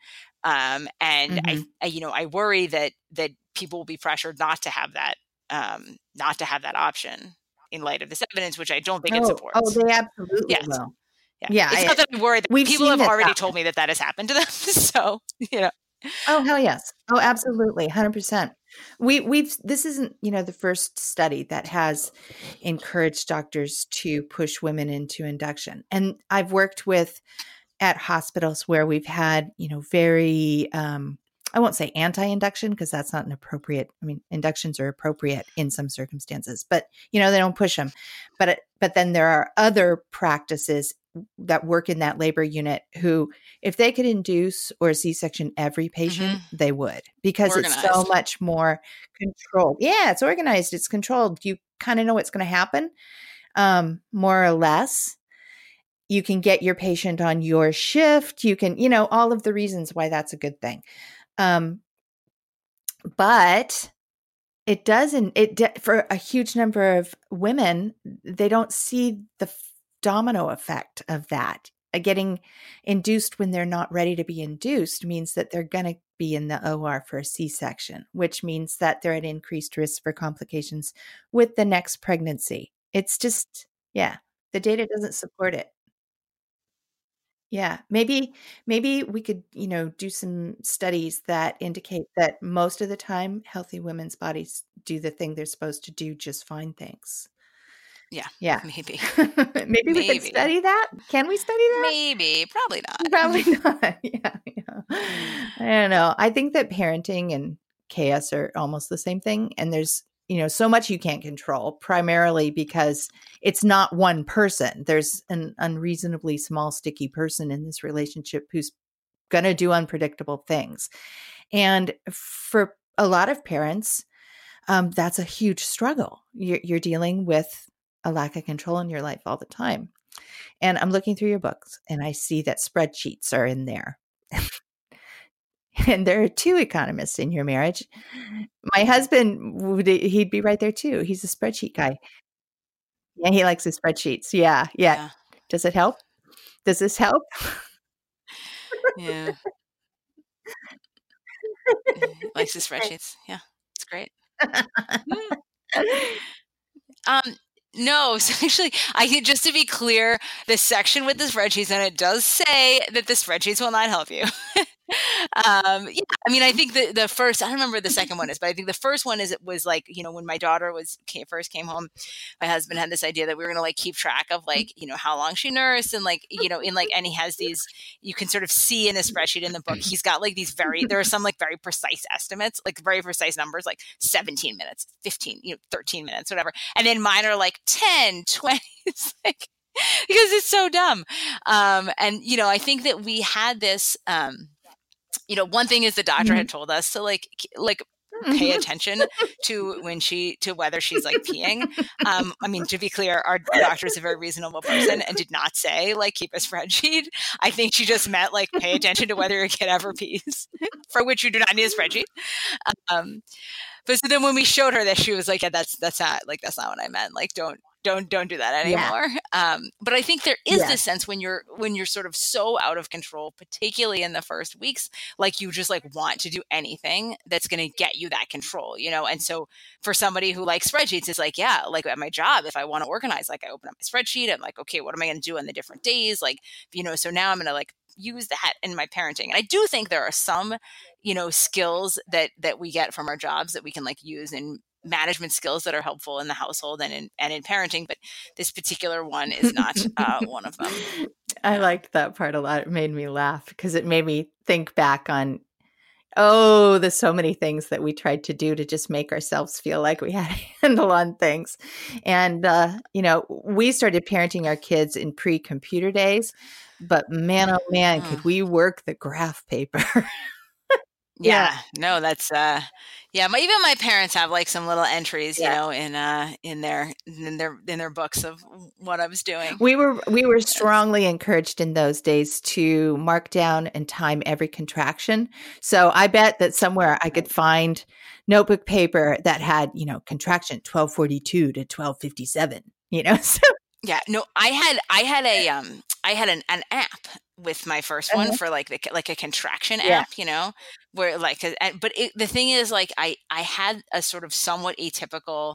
[SPEAKER 2] um and I, I you know i worry that that people will be pressured not to have that um not to have that option in light of this evidence which i don't think it
[SPEAKER 1] Oh,
[SPEAKER 2] supports
[SPEAKER 1] oh, they absolutely
[SPEAKER 2] Yes.
[SPEAKER 1] will.
[SPEAKER 2] yeah,
[SPEAKER 1] yeah,
[SPEAKER 2] it's
[SPEAKER 1] I-
[SPEAKER 2] not that i'm worried that people have already
[SPEAKER 1] happen.
[SPEAKER 2] told me that that has happened to them so you know
[SPEAKER 1] Oh hell yes. Oh absolutely. 100%. We we've this isn't, you know, the first study that has encouraged doctors to push women into induction. And I've worked with at hospitals where we've had, you know, very um I won't say anti-induction because that's not an appropriate. I mean, inductions are appropriate in some circumstances, but you know, they don't push them. But but then there are other practices that work in that labor unit who if they could induce or c-section every patient they would because it's so
[SPEAKER 2] Mm-hmm.
[SPEAKER 1] Much more controlled yeah it's organized it's controlled you kind of know what's going to happen um more or less you can get your patient on your shift you can you know all of the reasons why that's a good thing um but it doesn't it de- for a huge number of women they don't see the domino effect of that. Uh, getting induced when they're not ready to be induced means that they're going to be in the OR for a C-section which means that they're at increased risk for complications with the next pregnancy. It's just yeah the data doesn't support it. Yeah maybe maybe we could you know do some studies that indicate that most of the time healthy women's bodies do the thing they're supposed to do just fine things
[SPEAKER 2] Yeah,
[SPEAKER 1] yeah.
[SPEAKER 2] maybe.
[SPEAKER 1] Maybe we could study that? Can we study that?
[SPEAKER 2] Maybe probably not.
[SPEAKER 1] Probably not. Yeah, yeah. I don't know. I think that parenting and chaos are almost the same thing. And there's, you know, so much you can't control, primarily because it's not one person. There's an unreasonably small, sticky person in this relationship who's going to do unpredictable things. And for a lot of parents, um, that's a huge struggle. You're, you're dealing with a lack of control in your life all the time. And I'm looking through your books and I see that spreadsheets are in there. and there are two economists in your marriage. My husband would he'd be right there too. He's a spreadsheet guy. Yeah, he likes his spreadsheets. Yeah, yeah. yeah. Does it help? Does this help?
[SPEAKER 2] Yeah. likes his spreadsheets. Yeah, it's great. um, no, so actually, I just to be clear, the section with the spreadsheets, and it does say that the spreadsheets will not help you. um, yeah, I mean, I think the the first, I don't remember the second one is, but I think the first one is it was like you know when my daughter was came, first came home, my husband had this idea that we were going to like keep track of like you know how long she nursed and like you know in like and he has these you can sort of see in the spreadsheet in the book he's got like these very there are some like very precise estimates like very precise numbers like 17 minutes 15 you know 13 minutes whatever and then mine are like 10 20 it's like because it's so dumb. Um and you know i think that we had this um you know, one thing is the doctor mm-hmm. had told us to like like pay mm-hmm. attention to when she to whether she's like peeing. Um, I mean, to be clear, our doctor is a very reasonable person and did not say like keep a spreadsheet. I think she just meant like pay attention to whether your kid ever pees, for which you do not need a spreadsheet. Um, but so then when we showed her that, she was like, yeah, "That's that's not like that's not what I meant. Like, don't don't don't do that anymore yeah. um, but i think there is yeah. this sense when you're when you're sort of so out of control particularly in the first weeks like you just like want to do anything that's going to get you that control you know and so for somebody who likes spreadsheets it's like yeah like at my job if i want to organize like i open up my spreadsheet i'm like okay what am i going to do on the different days like you know so now i'm going to like use that in my parenting and i do think there are some you know skills that that we get from our jobs that we can like use in management skills that are helpful in the household and in and in parenting but this particular one is not uh, one of them.
[SPEAKER 1] I liked that part a lot. It made me laugh because it made me think back on oh there's so many things that we tried to do to just make ourselves feel like we had a handle on things. And uh, you know we started parenting our kids in pre-computer days but man oh man could mm. we work the graph paper
[SPEAKER 2] yeah. yeah. no that's uh yeah, my, even my parents have like some little entries, yeah. you know, in uh in their in their in their books of what I was doing.
[SPEAKER 1] We were we were strongly encouraged in those days to mark down and time every contraction. So I bet that somewhere I could find notebook paper that had, you know, contraction 1242 to 1257, you know. So
[SPEAKER 2] yeah, no, I had I had a um I had an, an app with my 1st uh-huh. one for like the like a contraction yeah. app, you know, where like but it, the thing is like I I had a sort of somewhat atypical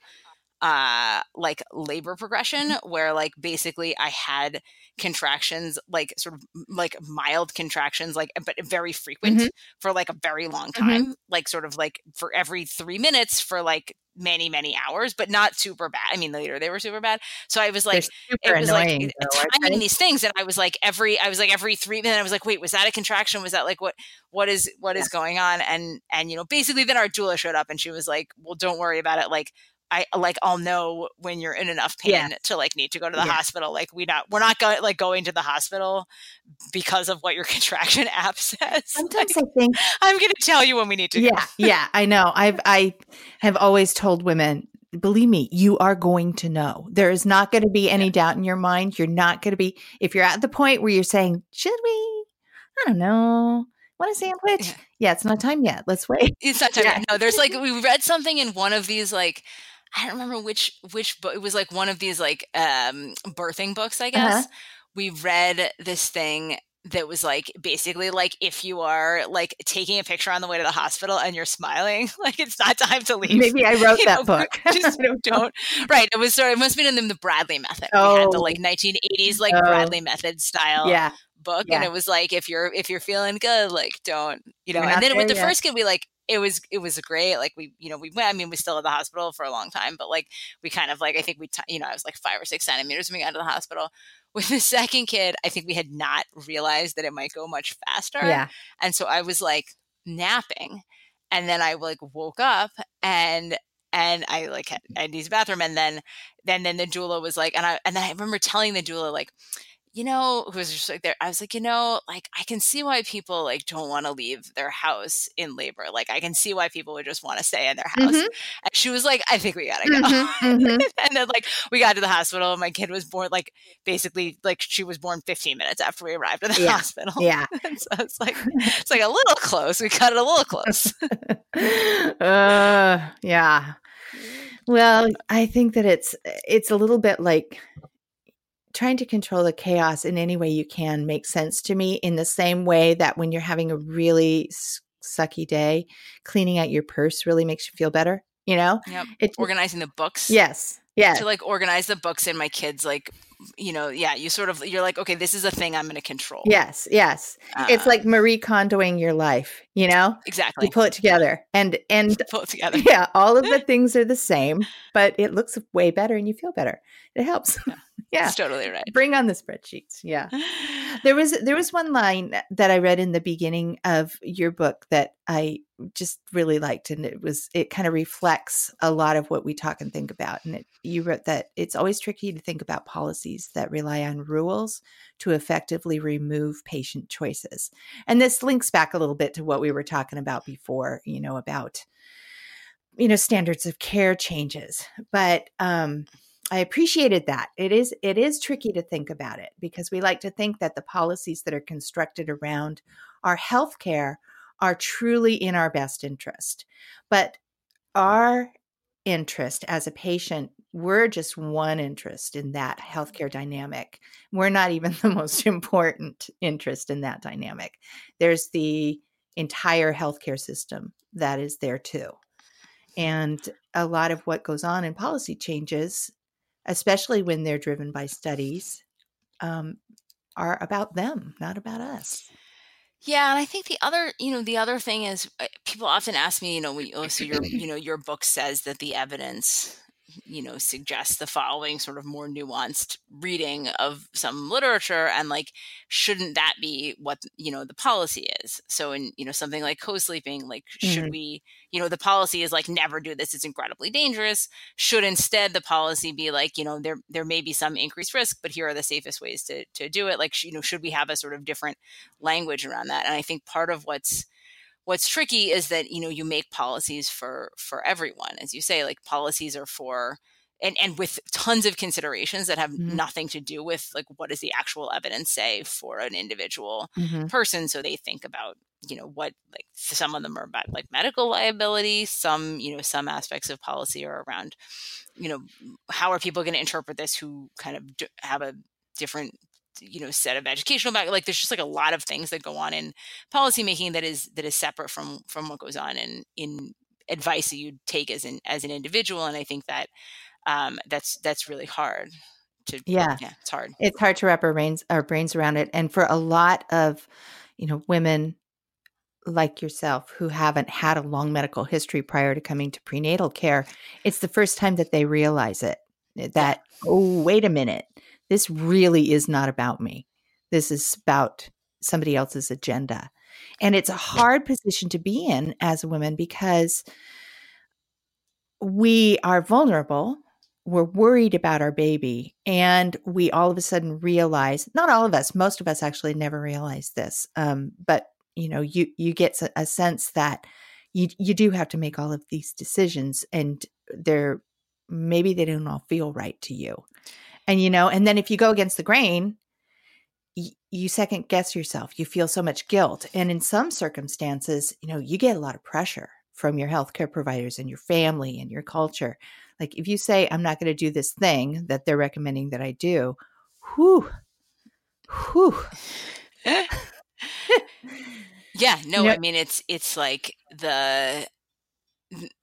[SPEAKER 2] uh like labor progression mm-hmm. where like basically I had contractions like sort of like mild contractions like but very frequent mm-hmm. for like a very long mm-hmm. time mm-hmm. like sort of like for every 3 minutes for like many many hours but not super bad. I mean later they were super bad. So i was like it was like though, timing these things and i was like every i was like every three minutes i was like wait was that a contraction? Was that like what what is what is going on? And and you know basically then our doula showed up and she was like well don't worry about it. Like I like I'll know when you're in enough pain yeah. to like need to go to the yeah. hospital. Like we not we're not going like going to the hospital because of what your contraction app says.
[SPEAKER 1] Sometimes
[SPEAKER 2] like,
[SPEAKER 1] I think
[SPEAKER 2] I'm going to tell you when we need to.
[SPEAKER 1] Yeah, yeah, I know. I've I have always told women, believe me, you are going to know. There is not going to be any yeah. doubt in your mind. You're not going to be if you're at the point where you're saying, should we? I don't know want a sandwich? Yeah. yeah. it's not time yet. Let's wait.
[SPEAKER 2] It's not time. Yeah. No, there's like we read something in one of these like I don't remember which which book. It was like one of these like um birthing books, I uh-huh. guess. Uh-huh. We read this thing that was like basically like if you are like taking a picture on the way to the hospital and you're smiling, like it's not time to leave.
[SPEAKER 1] Maybe I wrote you that know, book.
[SPEAKER 2] just don't. Right. It was sort of, it must have been in the Bradley method. Oh. We had the like 1980s like oh. Bradley method style
[SPEAKER 1] yeah.
[SPEAKER 2] book. Yeah. And it was like if you're if you're feeling good, like don't, you know, and then with the yet. first kid, we like it was it was great. Like we, you know, we went. I mean, we still at the hospital for a long time, but like we kind of like I think we, t- you know, I was like five or six centimeters when we got to the hospital. With the second kid, I think we had not realized that it might go much faster.
[SPEAKER 1] Yeah,
[SPEAKER 2] and so I was like napping, and then I like woke up and and I like had, I had bathroom and then then then the doula was like and I and then I remember telling the doula like you know, who was just like there. I was like, you know, like I can see why people like don't want to leave their house in labor. Like I can see why people would just want to stay in their house. Mm-hmm. And she was like, I think we gotta go. Mm-hmm, mm-hmm. and then like we got to the hospital. and My kid was born like basically like she was born 15 minutes after we arrived at the
[SPEAKER 1] yeah.
[SPEAKER 2] hospital.
[SPEAKER 1] Yeah.
[SPEAKER 2] so it's like it's like a little close. We cut it a little close.
[SPEAKER 1] uh, yeah. Well, I think that it's it's a little bit like trying to control the chaos in any way you can makes sense to me in the same way that when you're having a really sucky day, cleaning out your purse really makes you feel better, you know?
[SPEAKER 2] Yep. It's organizing the books.
[SPEAKER 1] Yes. Yeah.
[SPEAKER 2] To like organize the books in my kids like you know, yeah, you sort of you're like, okay, this is a thing I'm going to control.
[SPEAKER 1] Yes, yes. Uh, it's like Marie Kondoing your life, you know?
[SPEAKER 2] Exactly.
[SPEAKER 1] You pull it together. And and
[SPEAKER 2] pull it together.
[SPEAKER 1] Yeah, all of the things are the same, but it looks way better and you feel better. It helps. Yeah. Yeah.
[SPEAKER 2] That's totally right.
[SPEAKER 1] Bring on the spreadsheets. Yeah. there was there was one line that I read in the beginning of your book that I just really liked and it was it kind of reflects a lot of what we talk and think about and it, you wrote that it's always tricky to think about policies that rely on rules to effectively remove patient choices and this links back a little bit to what we were talking about before you know about you know standards of care changes but um I appreciated that. It is it is tricky to think about it because we like to think that the policies that are constructed around our healthcare are truly in our best interest. But our interest as a patient, we're just one interest in that healthcare dynamic. We're not even the most important interest in that dynamic. There's the entire healthcare system that is there too. And a lot of what goes on in policy changes especially when they're driven by studies, um, are about them, not about us.
[SPEAKER 2] Yeah, and I think the other, you know, the other thing is uh, people often ask me, you know, we, oh, so your, you know, your book says that the evidence you know suggest the following sort of more nuanced reading of some literature and like shouldn't that be what you know the policy is? So in you know something like co-sleeping like should mm-hmm. we you know the policy is like never do this it's incredibly dangerous. Should instead the policy be like you know there there may be some increased risk but here are the safest ways to to do it? Like you know should we have a sort of different language around that? And i think part of what's what's tricky is that you know you make policies for for everyone as you say like policies are for and and with tons of considerations that have mm-hmm. nothing to do with like what does the actual evidence say for an individual mm-hmm. person so they think about you know what like some of them are about like medical liability some you know some aspects of policy are around you know how are people going to interpret this who kind of have a different you know set of educational back like there's just like a lot of things that go on in policymaking that is that is separate from from what goes on in in advice that you take as an as an individual and i think that um that's that's really hard to
[SPEAKER 1] yeah.
[SPEAKER 2] yeah it's hard.
[SPEAKER 1] It's hard to wrap our brains our brains around it and for a lot of you know women like yourself who haven't had a long medical history prior to coming to prenatal care it's the first time that they realize it that oh wait a minute this really is not about me. This is about somebody else's agenda. And it's a hard position to be in as a woman because we are vulnerable. We're worried about our baby. And we all of a sudden realize, not all of us, most of us actually never realize this. Um, but you know, you you get a sense that you you do have to make all of these decisions and they're maybe they don't all feel right to you. And, you know, and then if you go against the grain, y- you second guess yourself. You feel so much guilt. And in some circumstances, you know, you get a lot of pressure from your healthcare providers and your family and your culture. Like if you say, I'm not going to do this thing that they're recommending that I do, whew, whew.
[SPEAKER 2] yeah, no, you know, I mean, it's, it's like the,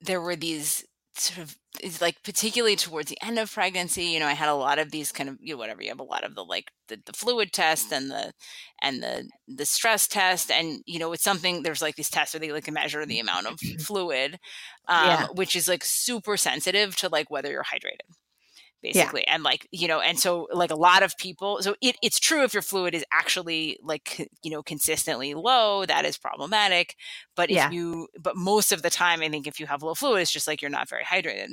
[SPEAKER 2] there were these sort of is like particularly towards the end of pregnancy you know i had a lot of these kind of you know whatever you have a lot of the like the, the fluid test and the and the the stress test and you know it's something there's like these tests where they like measure the amount of fluid um, yeah. which is like super sensitive to like whether you're hydrated basically yeah. and like you know and so like a lot of people so it, it's true if your fluid is actually like you know consistently low that is problematic but if yeah. you but most of the time i think if you have low fluid it's just like you're not very hydrated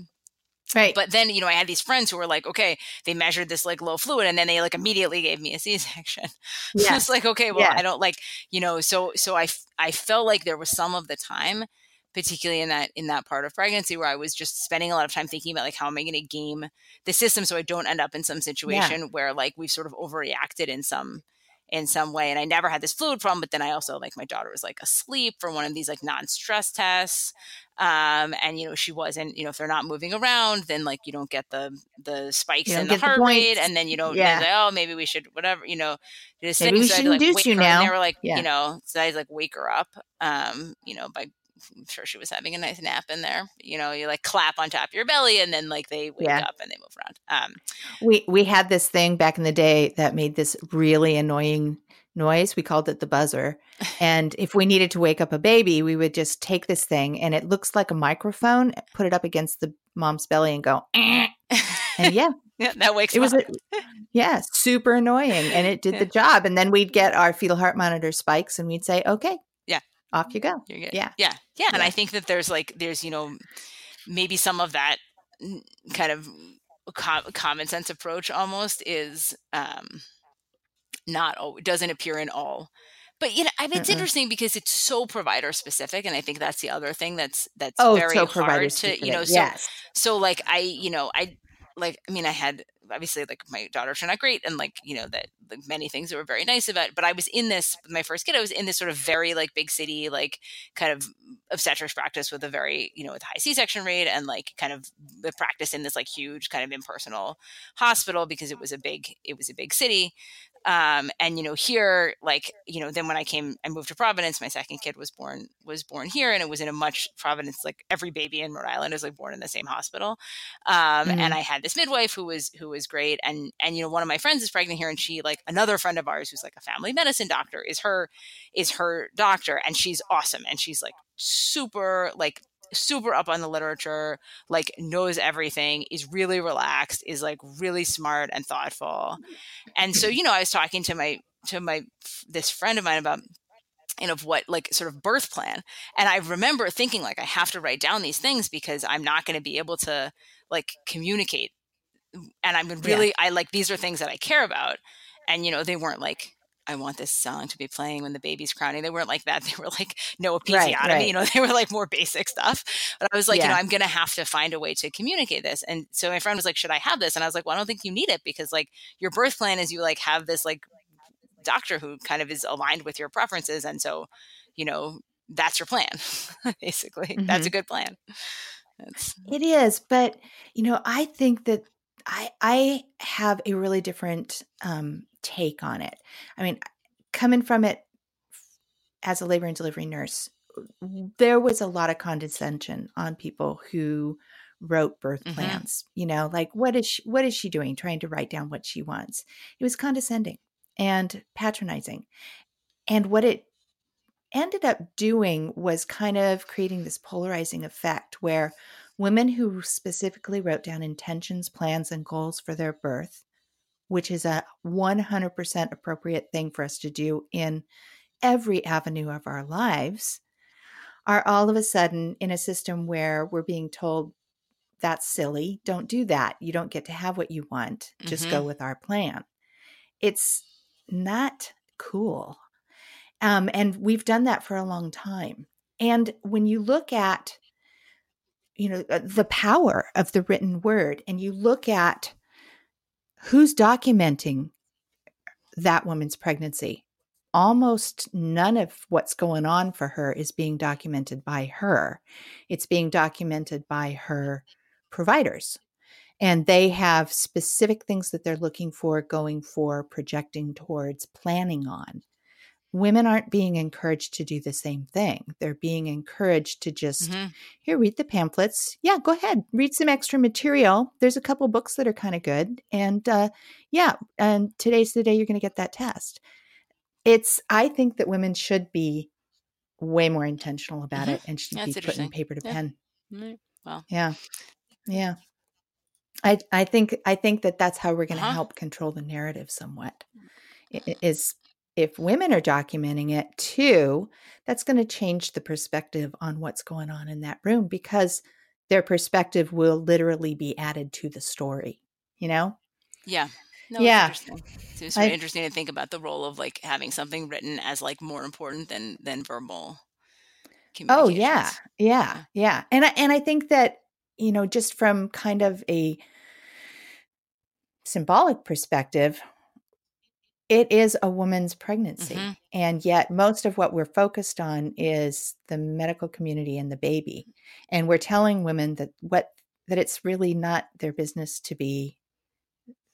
[SPEAKER 1] Right.
[SPEAKER 2] But then, you know, I had these friends who were like, okay, they measured this like low fluid and then they like immediately gave me a C-section. Yeah. it's like, okay, well, yeah. I don't like, you know, so, so I, I felt like there was some of the time particularly in that in that part of pregnancy where I was just spending a lot of time thinking about like how am I going to game the system so I don't end up in some situation yeah. where like we've sort of overreacted in some in some way and I never had this fluid problem but then I also like my daughter was like asleep for one of these like non-stress tests um and you know she wasn't you know if they're not moving around then like you don't get the the spikes in the heart the rate and then you don't yeah. Like, oh maybe we should whatever you know
[SPEAKER 1] just maybe we should like, induce you now
[SPEAKER 2] and they were like yeah. you know so I like wake her up um you know by I'm sure she was having a nice nap in there. You know, you like clap on top of your belly and then like they wake yeah. up and they move around. Um,
[SPEAKER 1] we we had this thing back in the day that made this really annoying noise. We called it the buzzer. And if we needed to wake up a baby, we would just take this thing and it looks like a microphone, put it up against the mom's belly and go, eh. and yeah.
[SPEAKER 2] yeah, that wakes
[SPEAKER 1] it was a, yeah, super annoying and it did yeah. the job. And then we'd get our fetal heart monitor spikes and we'd say, okay, off you go.
[SPEAKER 2] Yeah.
[SPEAKER 1] yeah.
[SPEAKER 2] Yeah. Yeah. And I think that there's like, there's, you know, maybe some of that kind of com- common sense approach almost is um, not, oh, doesn't appear in all. But you know, I mean, it's Mm-mm. interesting because it's so provider specific, and I think that's the other thing that's that's oh, very so hard to you know. So, yes. so like I, you know, I like I mean, I had obviously like my daughter turned out great and like you know that many things that were very nice about it but i was in this my first kid i was in this sort of very like big city like kind of obstetrics practice with a very you know with high c-section rate and like kind of the practice in this like huge kind of impersonal hospital because it was a big it was a big city um, and you know here like you know then when i came i moved to providence my second kid was born was born here and it was in a much providence like every baby in rhode island is like born in the same hospital um, mm-hmm. and i had this midwife who was who was great and and you know one of my friends is pregnant here and she like another friend of ours who's like a family medicine doctor is her is her doctor and she's awesome and she's like super like super up on the literature, like knows everything, is really relaxed, is like really smart and thoughtful. Mm-hmm. And so, you know, I was talking to my to my this friend of mine about you know what like sort of birth plan and i remember thinking like i have to write down these things because i'm not going to be able to like communicate and i'm really yeah. i like these are things that i care about and you know they weren't like I want this song to be playing when the baby's crowning. They weren't like that. They were like no episiotomy. Right, right. You know, they were like more basic stuff. But I was like, yeah. you know, I'm going to have to find a way to communicate this. And so my friend was like, should I have this? And I was like, well, I don't think you need it because like your birth plan is you like have this like doctor who kind of is aligned with your preferences. And so, you know, that's your plan, basically. Mm-hmm. That's a good plan.
[SPEAKER 1] That's... It is. But, you know, I think that I, I have a really different um, take on it. I mean, coming from it as a labor and delivery nurse, there was a lot of condescension on people who wrote birth mm-hmm. plans. You know, like what is she, what is she doing? Trying to write down what she wants. It was condescending and patronizing, and what it ended up doing was kind of creating this polarizing effect where women who specifically wrote down intentions, plans, and goals for their birth which is a 100% appropriate thing for us to do in every avenue of our lives, are all of a sudden in a system where we're being told, that's silly. Don't do that. You don't get to have what you want. Just mm-hmm. go with our plan. It's not cool. Um, and we've done that for a long time. And when you look at, you know, uh, the power of the written word and you look at who's documenting that woman's pregnancy? Almost none of what's going on for her is being documented by her. It's being documented by her providers. And they have specific things that they're looking for, going for, projecting towards, planning on women aren't being encouraged to do the same thing. They're being encouraged to just, mm-hmm. here, read the pamphlets. Yeah, go ahead, read some extra material. There's a couple books that are kind of good. And uh, yeah, and today's the day you're going to get that test. It's, I think that women should be way more intentional about mm-hmm. it and should That's be putting paper to
[SPEAKER 2] yeah.
[SPEAKER 1] pen.
[SPEAKER 2] Mm-hmm. Well,
[SPEAKER 1] yeah. Yeah. I I think I think that that's how we're going to
[SPEAKER 2] Uh-huh.
[SPEAKER 1] help control the narrative somewhat. I- Is if women are documenting it too, that's going to change the perspective on what's going on in that room because their perspective will literally be added to the story. You know?
[SPEAKER 2] Yeah. No,
[SPEAKER 1] Yeah.
[SPEAKER 2] it's interesting. So it's very
[SPEAKER 1] I-
[SPEAKER 2] interesting to think about the role of like having something written as like more important than than verbal
[SPEAKER 1] Oh yeah, yeah, yeah. And I and I think that you know just from kind of a symbolic perspective, it is a woman's pregnancy,
[SPEAKER 2] Mhm.
[SPEAKER 1] and yet most of what we're focused on is the medical community and the baby, and we're telling women that what that it's really not their business to be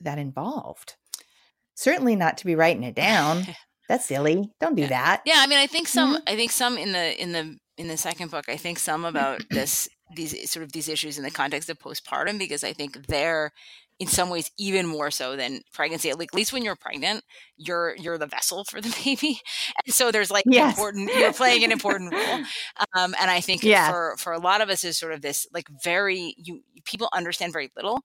[SPEAKER 1] that involved. Certainly not to be writing it down. That's silly. Don't do
[SPEAKER 2] Yeah.
[SPEAKER 1] that.
[SPEAKER 2] Yeah, I mean, I think some.
[SPEAKER 1] Mhm.
[SPEAKER 2] I think some in the in the in the second book. I think some about this these sort of these issues in the context of postpartum because I think they're in some ways even more so than pregnancy. At least when you're pregnant, you're you're the vessel for the baby, and so there's like
[SPEAKER 1] Yes.
[SPEAKER 2] important. You're playing an important role, um, and I think
[SPEAKER 1] Yes.
[SPEAKER 2] for for a lot of us is sort of this like very you people understand very little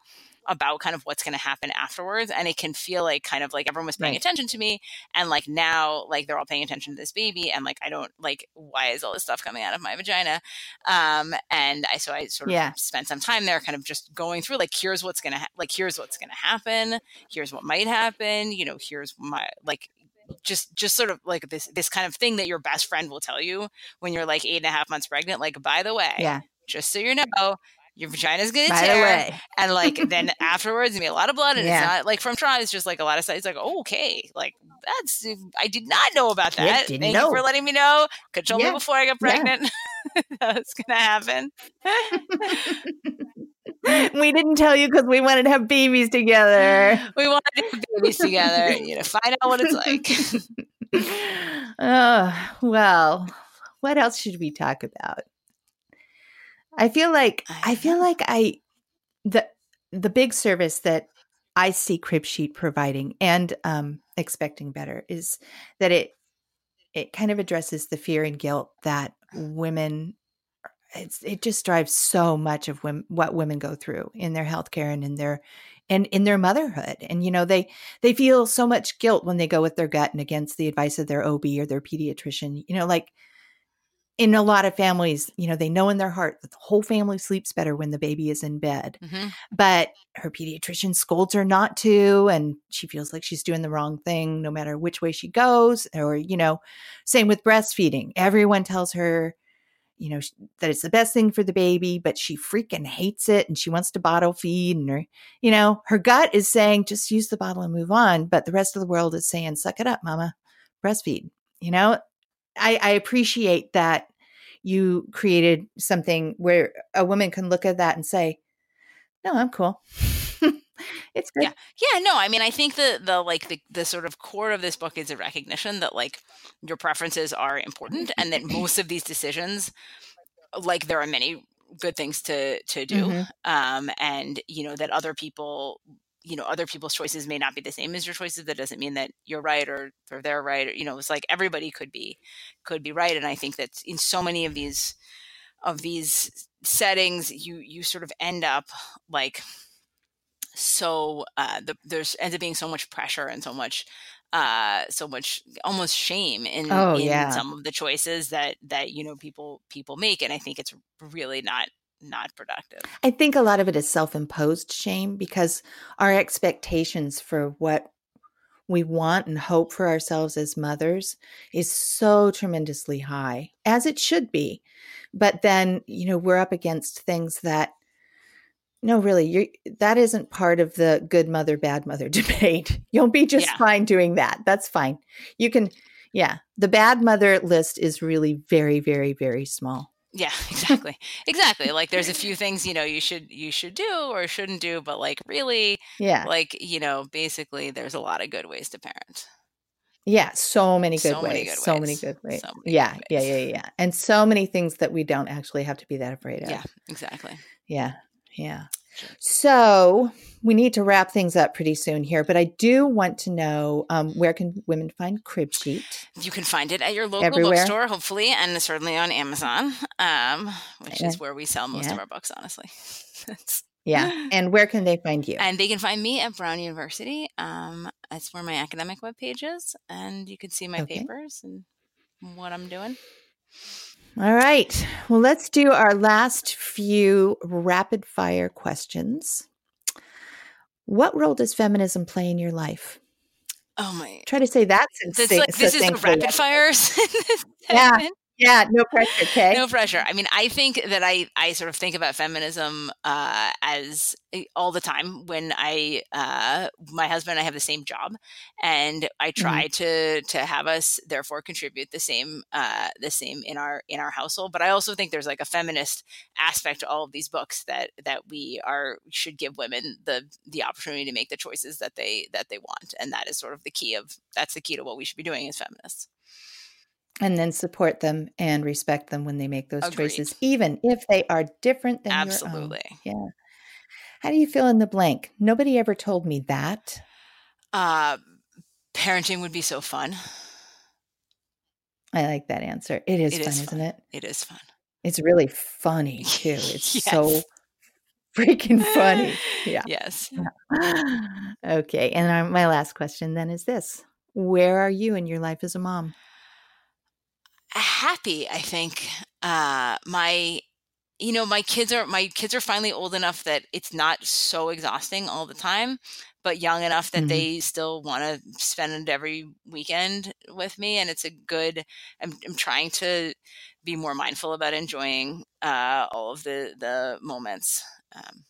[SPEAKER 2] about kind of what's going to happen afterwards and it can feel like kind of like everyone was paying
[SPEAKER 1] Right.
[SPEAKER 2] attention to me and like now like they're all paying attention to this baby and like i don't like why is all this stuff coming out of my vagina um and i so i sort of
[SPEAKER 1] Yeah.
[SPEAKER 2] spent some time there kind of just going through like here's what's gonna ha- like here's what's gonna happen here's what might happen you know here's my like just just sort of like this this kind of thing that your best friend will tell you when you're like eight and a half months pregnant like by the way
[SPEAKER 1] Yeah.
[SPEAKER 2] just so you know your vagina's gonna
[SPEAKER 1] By
[SPEAKER 2] tear and like then afterwards gonna be a lot of blood and
[SPEAKER 1] Yeah.
[SPEAKER 2] it's not like from trauma it's just like a lot of stuff it's like oh, okay like that's i did not know about
[SPEAKER 1] Yeah,
[SPEAKER 2] that thank you for letting me know Control
[SPEAKER 1] Yeah.
[SPEAKER 2] me before i got
[SPEAKER 1] Yeah.
[SPEAKER 2] pregnant that was gonna happen
[SPEAKER 1] we didn't tell you because we wanted to have babies together.
[SPEAKER 2] we wanted to have babies together you know find out what it's like
[SPEAKER 1] oh, well, what else should we talk about? I feel like
[SPEAKER 2] I
[SPEAKER 1] feel like I the the big service that I see Cribsheet providing and um, expecting better is that it it kind of addresses the fear and guilt that women it's, it just drives so much of women, what women go through in their healthcare and in their and in their motherhood. And you know they they feel so much guilt when they go with their gut and against the advice of their ob or their pediatrician. You know like in a lot of families you know they know in their heart that the whole family sleeps better when the baby is in bed
[SPEAKER 2] Mhm.
[SPEAKER 1] but her pediatrician scolds her not to and she feels like she's doing the wrong thing no matter which way she goes or you know same with breastfeeding. Everyone tells her you know that it's the best thing for the baby but she freaking hates it and she wants to bottle feed and her you know her gut is saying just use the bottle and move on but the rest of the world is saying suck it up mama. Breastfeed you know? I i appreciate that you created something where a woman can look at that and say no i'm cool it's good
[SPEAKER 2] Yeah. yeah no i mean i think the the like the, the sort of core of this book is a recognition that like your preferences are important and that most of these decisions like there are many good things to to do
[SPEAKER 1] Mhm.
[SPEAKER 2] um and you know that other people you know other people's choices may not be the same as your choices that doesn't mean that you're right or or they're right or, you know it's like everybody could be could be right and i think that in so many of these of these settings you you sort of end up like so uh the, there's ends up being so much pressure and so much uh so much almost shame in
[SPEAKER 1] Oh,
[SPEAKER 2] in
[SPEAKER 1] yeah.
[SPEAKER 2] some of the choices that that you know people people make and i think it's really not not productive
[SPEAKER 1] I think a lot of it is self imposed shame because our expectations for what we want and hope for ourselves as mothers is so tremendously high, as it should be. But then, you know, we're up against things that, no, really, you that isn't part of the good mother, bad mother debate. You'll be just
[SPEAKER 2] Yeah.
[SPEAKER 1] fine doing that. That's fine. You can, yeah, the bad mother list is really very, very, very small.
[SPEAKER 2] yeah exactly exactly like there's a few things you know you should you should do or shouldn't do but like really
[SPEAKER 1] Yeah.
[SPEAKER 2] like you know basically there's a lot of good ways to parent
[SPEAKER 1] Yeah, so many good
[SPEAKER 2] So
[SPEAKER 1] ways.
[SPEAKER 2] many good
[SPEAKER 1] so many good ways.
[SPEAKER 2] So many
[SPEAKER 1] yeah,
[SPEAKER 2] good
[SPEAKER 1] yeah,
[SPEAKER 2] ways.
[SPEAKER 1] yeah, yeah. And so many things that we don't actually have to be that afraid of.
[SPEAKER 2] yeah exactly
[SPEAKER 1] Yeah. Yeah. So we need to wrap things up pretty soon here, but I do want to know um, where can women find Cribsheet?
[SPEAKER 2] You can find it at your local
[SPEAKER 1] Everywhere?
[SPEAKER 2] bookstore, hopefully, and certainly on Amazon, um, which
[SPEAKER 1] Yeah.
[SPEAKER 2] is where we sell most
[SPEAKER 1] Yeah.
[SPEAKER 2] of our books. Honestly,
[SPEAKER 1] Yeah. And where can they find you?
[SPEAKER 2] And they can find me at Brown University. Um, that's where my academic webpage is. And you can see my okay. papers and what I'm doing.
[SPEAKER 1] All right. Well, let's do our last few rapid fire questions. What role does feminism play in your life?
[SPEAKER 2] Oh my!
[SPEAKER 1] Try to say that.
[SPEAKER 2] This, like, this is rapid fires.
[SPEAKER 1] yeah. Yeah, no pressure. Okay.
[SPEAKER 2] no pressure. I mean, I think that I I sort of think about feminism uh, as eh, all the time when I uh, my husband and I have the same job, and I try mm-hmm. to to have us therefore contribute the same uh, the same in our in our household. But I also think there's like a feminist aspect to all of these books that that we are should give women the the opportunity to make the choices that they that they want, and that is sort of the key of that's the key to what we should be doing as feminists
[SPEAKER 1] and then support them and respect them when they make those Agreed. choices, even if they are different than
[SPEAKER 2] Absolutely.
[SPEAKER 1] your own. Yeah. How do you feel in the blank? Nobody ever told me that.
[SPEAKER 2] Uh, parenting would be so fun.
[SPEAKER 1] I like that answer. It is
[SPEAKER 2] it
[SPEAKER 1] fun,
[SPEAKER 2] is
[SPEAKER 1] isn't it?
[SPEAKER 2] It is fun.
[SPEAKER 1] It's really funny too. It's yes. so freaking funny. Yeah.
[SPEAKER 2] Yes.
[SPEAKER 1] Okay. And my last question then is this Where are you in your life as a mom?
[SPEAKER 2] Happy i think uh my you know my kids are my kids are finally old enough that it's not so exhausting all the time but young enough that mm-hmm. they still want to spend every weekend with me and it's a good I'm, I'm trying to be more mindful about enjoying uh all of the the moments um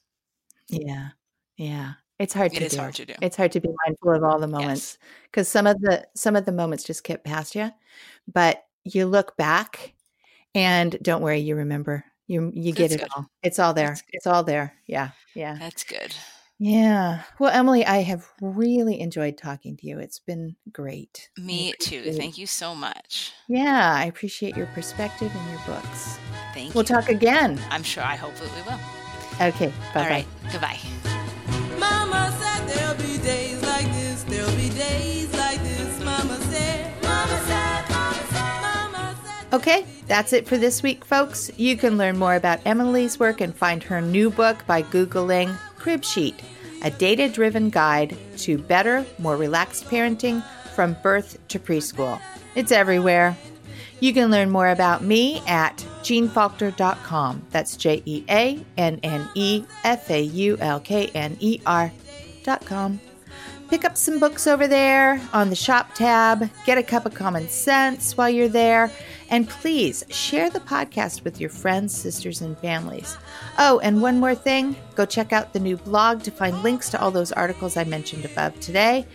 [SPEAKER 1] yeah yeah it's hard
[SPEAKER 2] it
[SPEAKER 1] to
[SPEAKER 2] is
[SPEAKER 1] do.
[SPEAKER 2] hard to do
[SPEAKER 1] it's hard to be mindful of all the moments because yes. some of the some of the moments just get past you but you look back and don't worry, you remember. You you get That's it good. all. It's all there. It's all there. Yeah. Yeah.
[SPEAKER 2] That's good.
[SPEAKER 1] Yeah. Well, Emily, I have really enjoyed talking to you. It's been great.
[SPEAKER 2] Me too. Thank you so much.
[SPEAKER 1] Yeah, I appreciate your perspective and your books.
[SPEAKER 2] Thank you.
[SPEAKER 1] we'll talk again.
[SPEAKER 2] I'm sure. I hope that we
[SPEAKER 1] will. Okay. Bye.
[SPEAKER 2] All right. Goodbye.
[SPEAKER 1] Okay, that's it for this week, folks. You can learn more about Emily's work and find her new book by Googling Cribsheet, a data driven guide to better, more relaxed parenting from birth to preschool. It's everywhere. You can learn more about me at jeannefaulkner.com. That's J E A N N E F A U L K N E R.com. Pick up some books over there on the shop tab, get a cup of common sense while you're there and please share the podcast with your friends, sisters, and families. Oh, and one more thing go check out the new blog to find links to all those articles I mentioned above today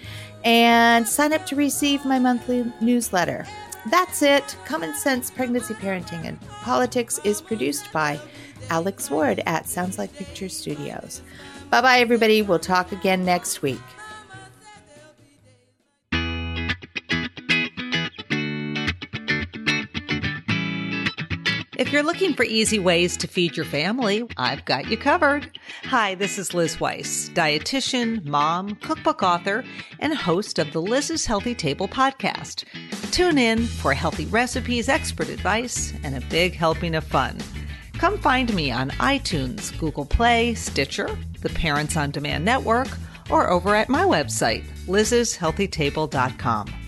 [SPEAKER 1] and sign up to receive my monthly newsletter. That's it. Common Sense Pregnancy, Parenting, and Politics is produced by Alex Ward at Sounds Like Pictures Studios. Bye bye, everybody. We'll talk again next week.
[SPEAKER 3] If you're looking for easy ways to feed your family, I've got you covered. Hi, this is Liz Weiss, dietitian, mom, cookbook author, and host of the Liz's Healthy Table podcast. Tune in for healthy recipes, expert advice, and a big helping of fun. Come find me on iTunes, Google Play, Stitcher, the Parents on Demand Network, or over at my website, lizshealthytable.com.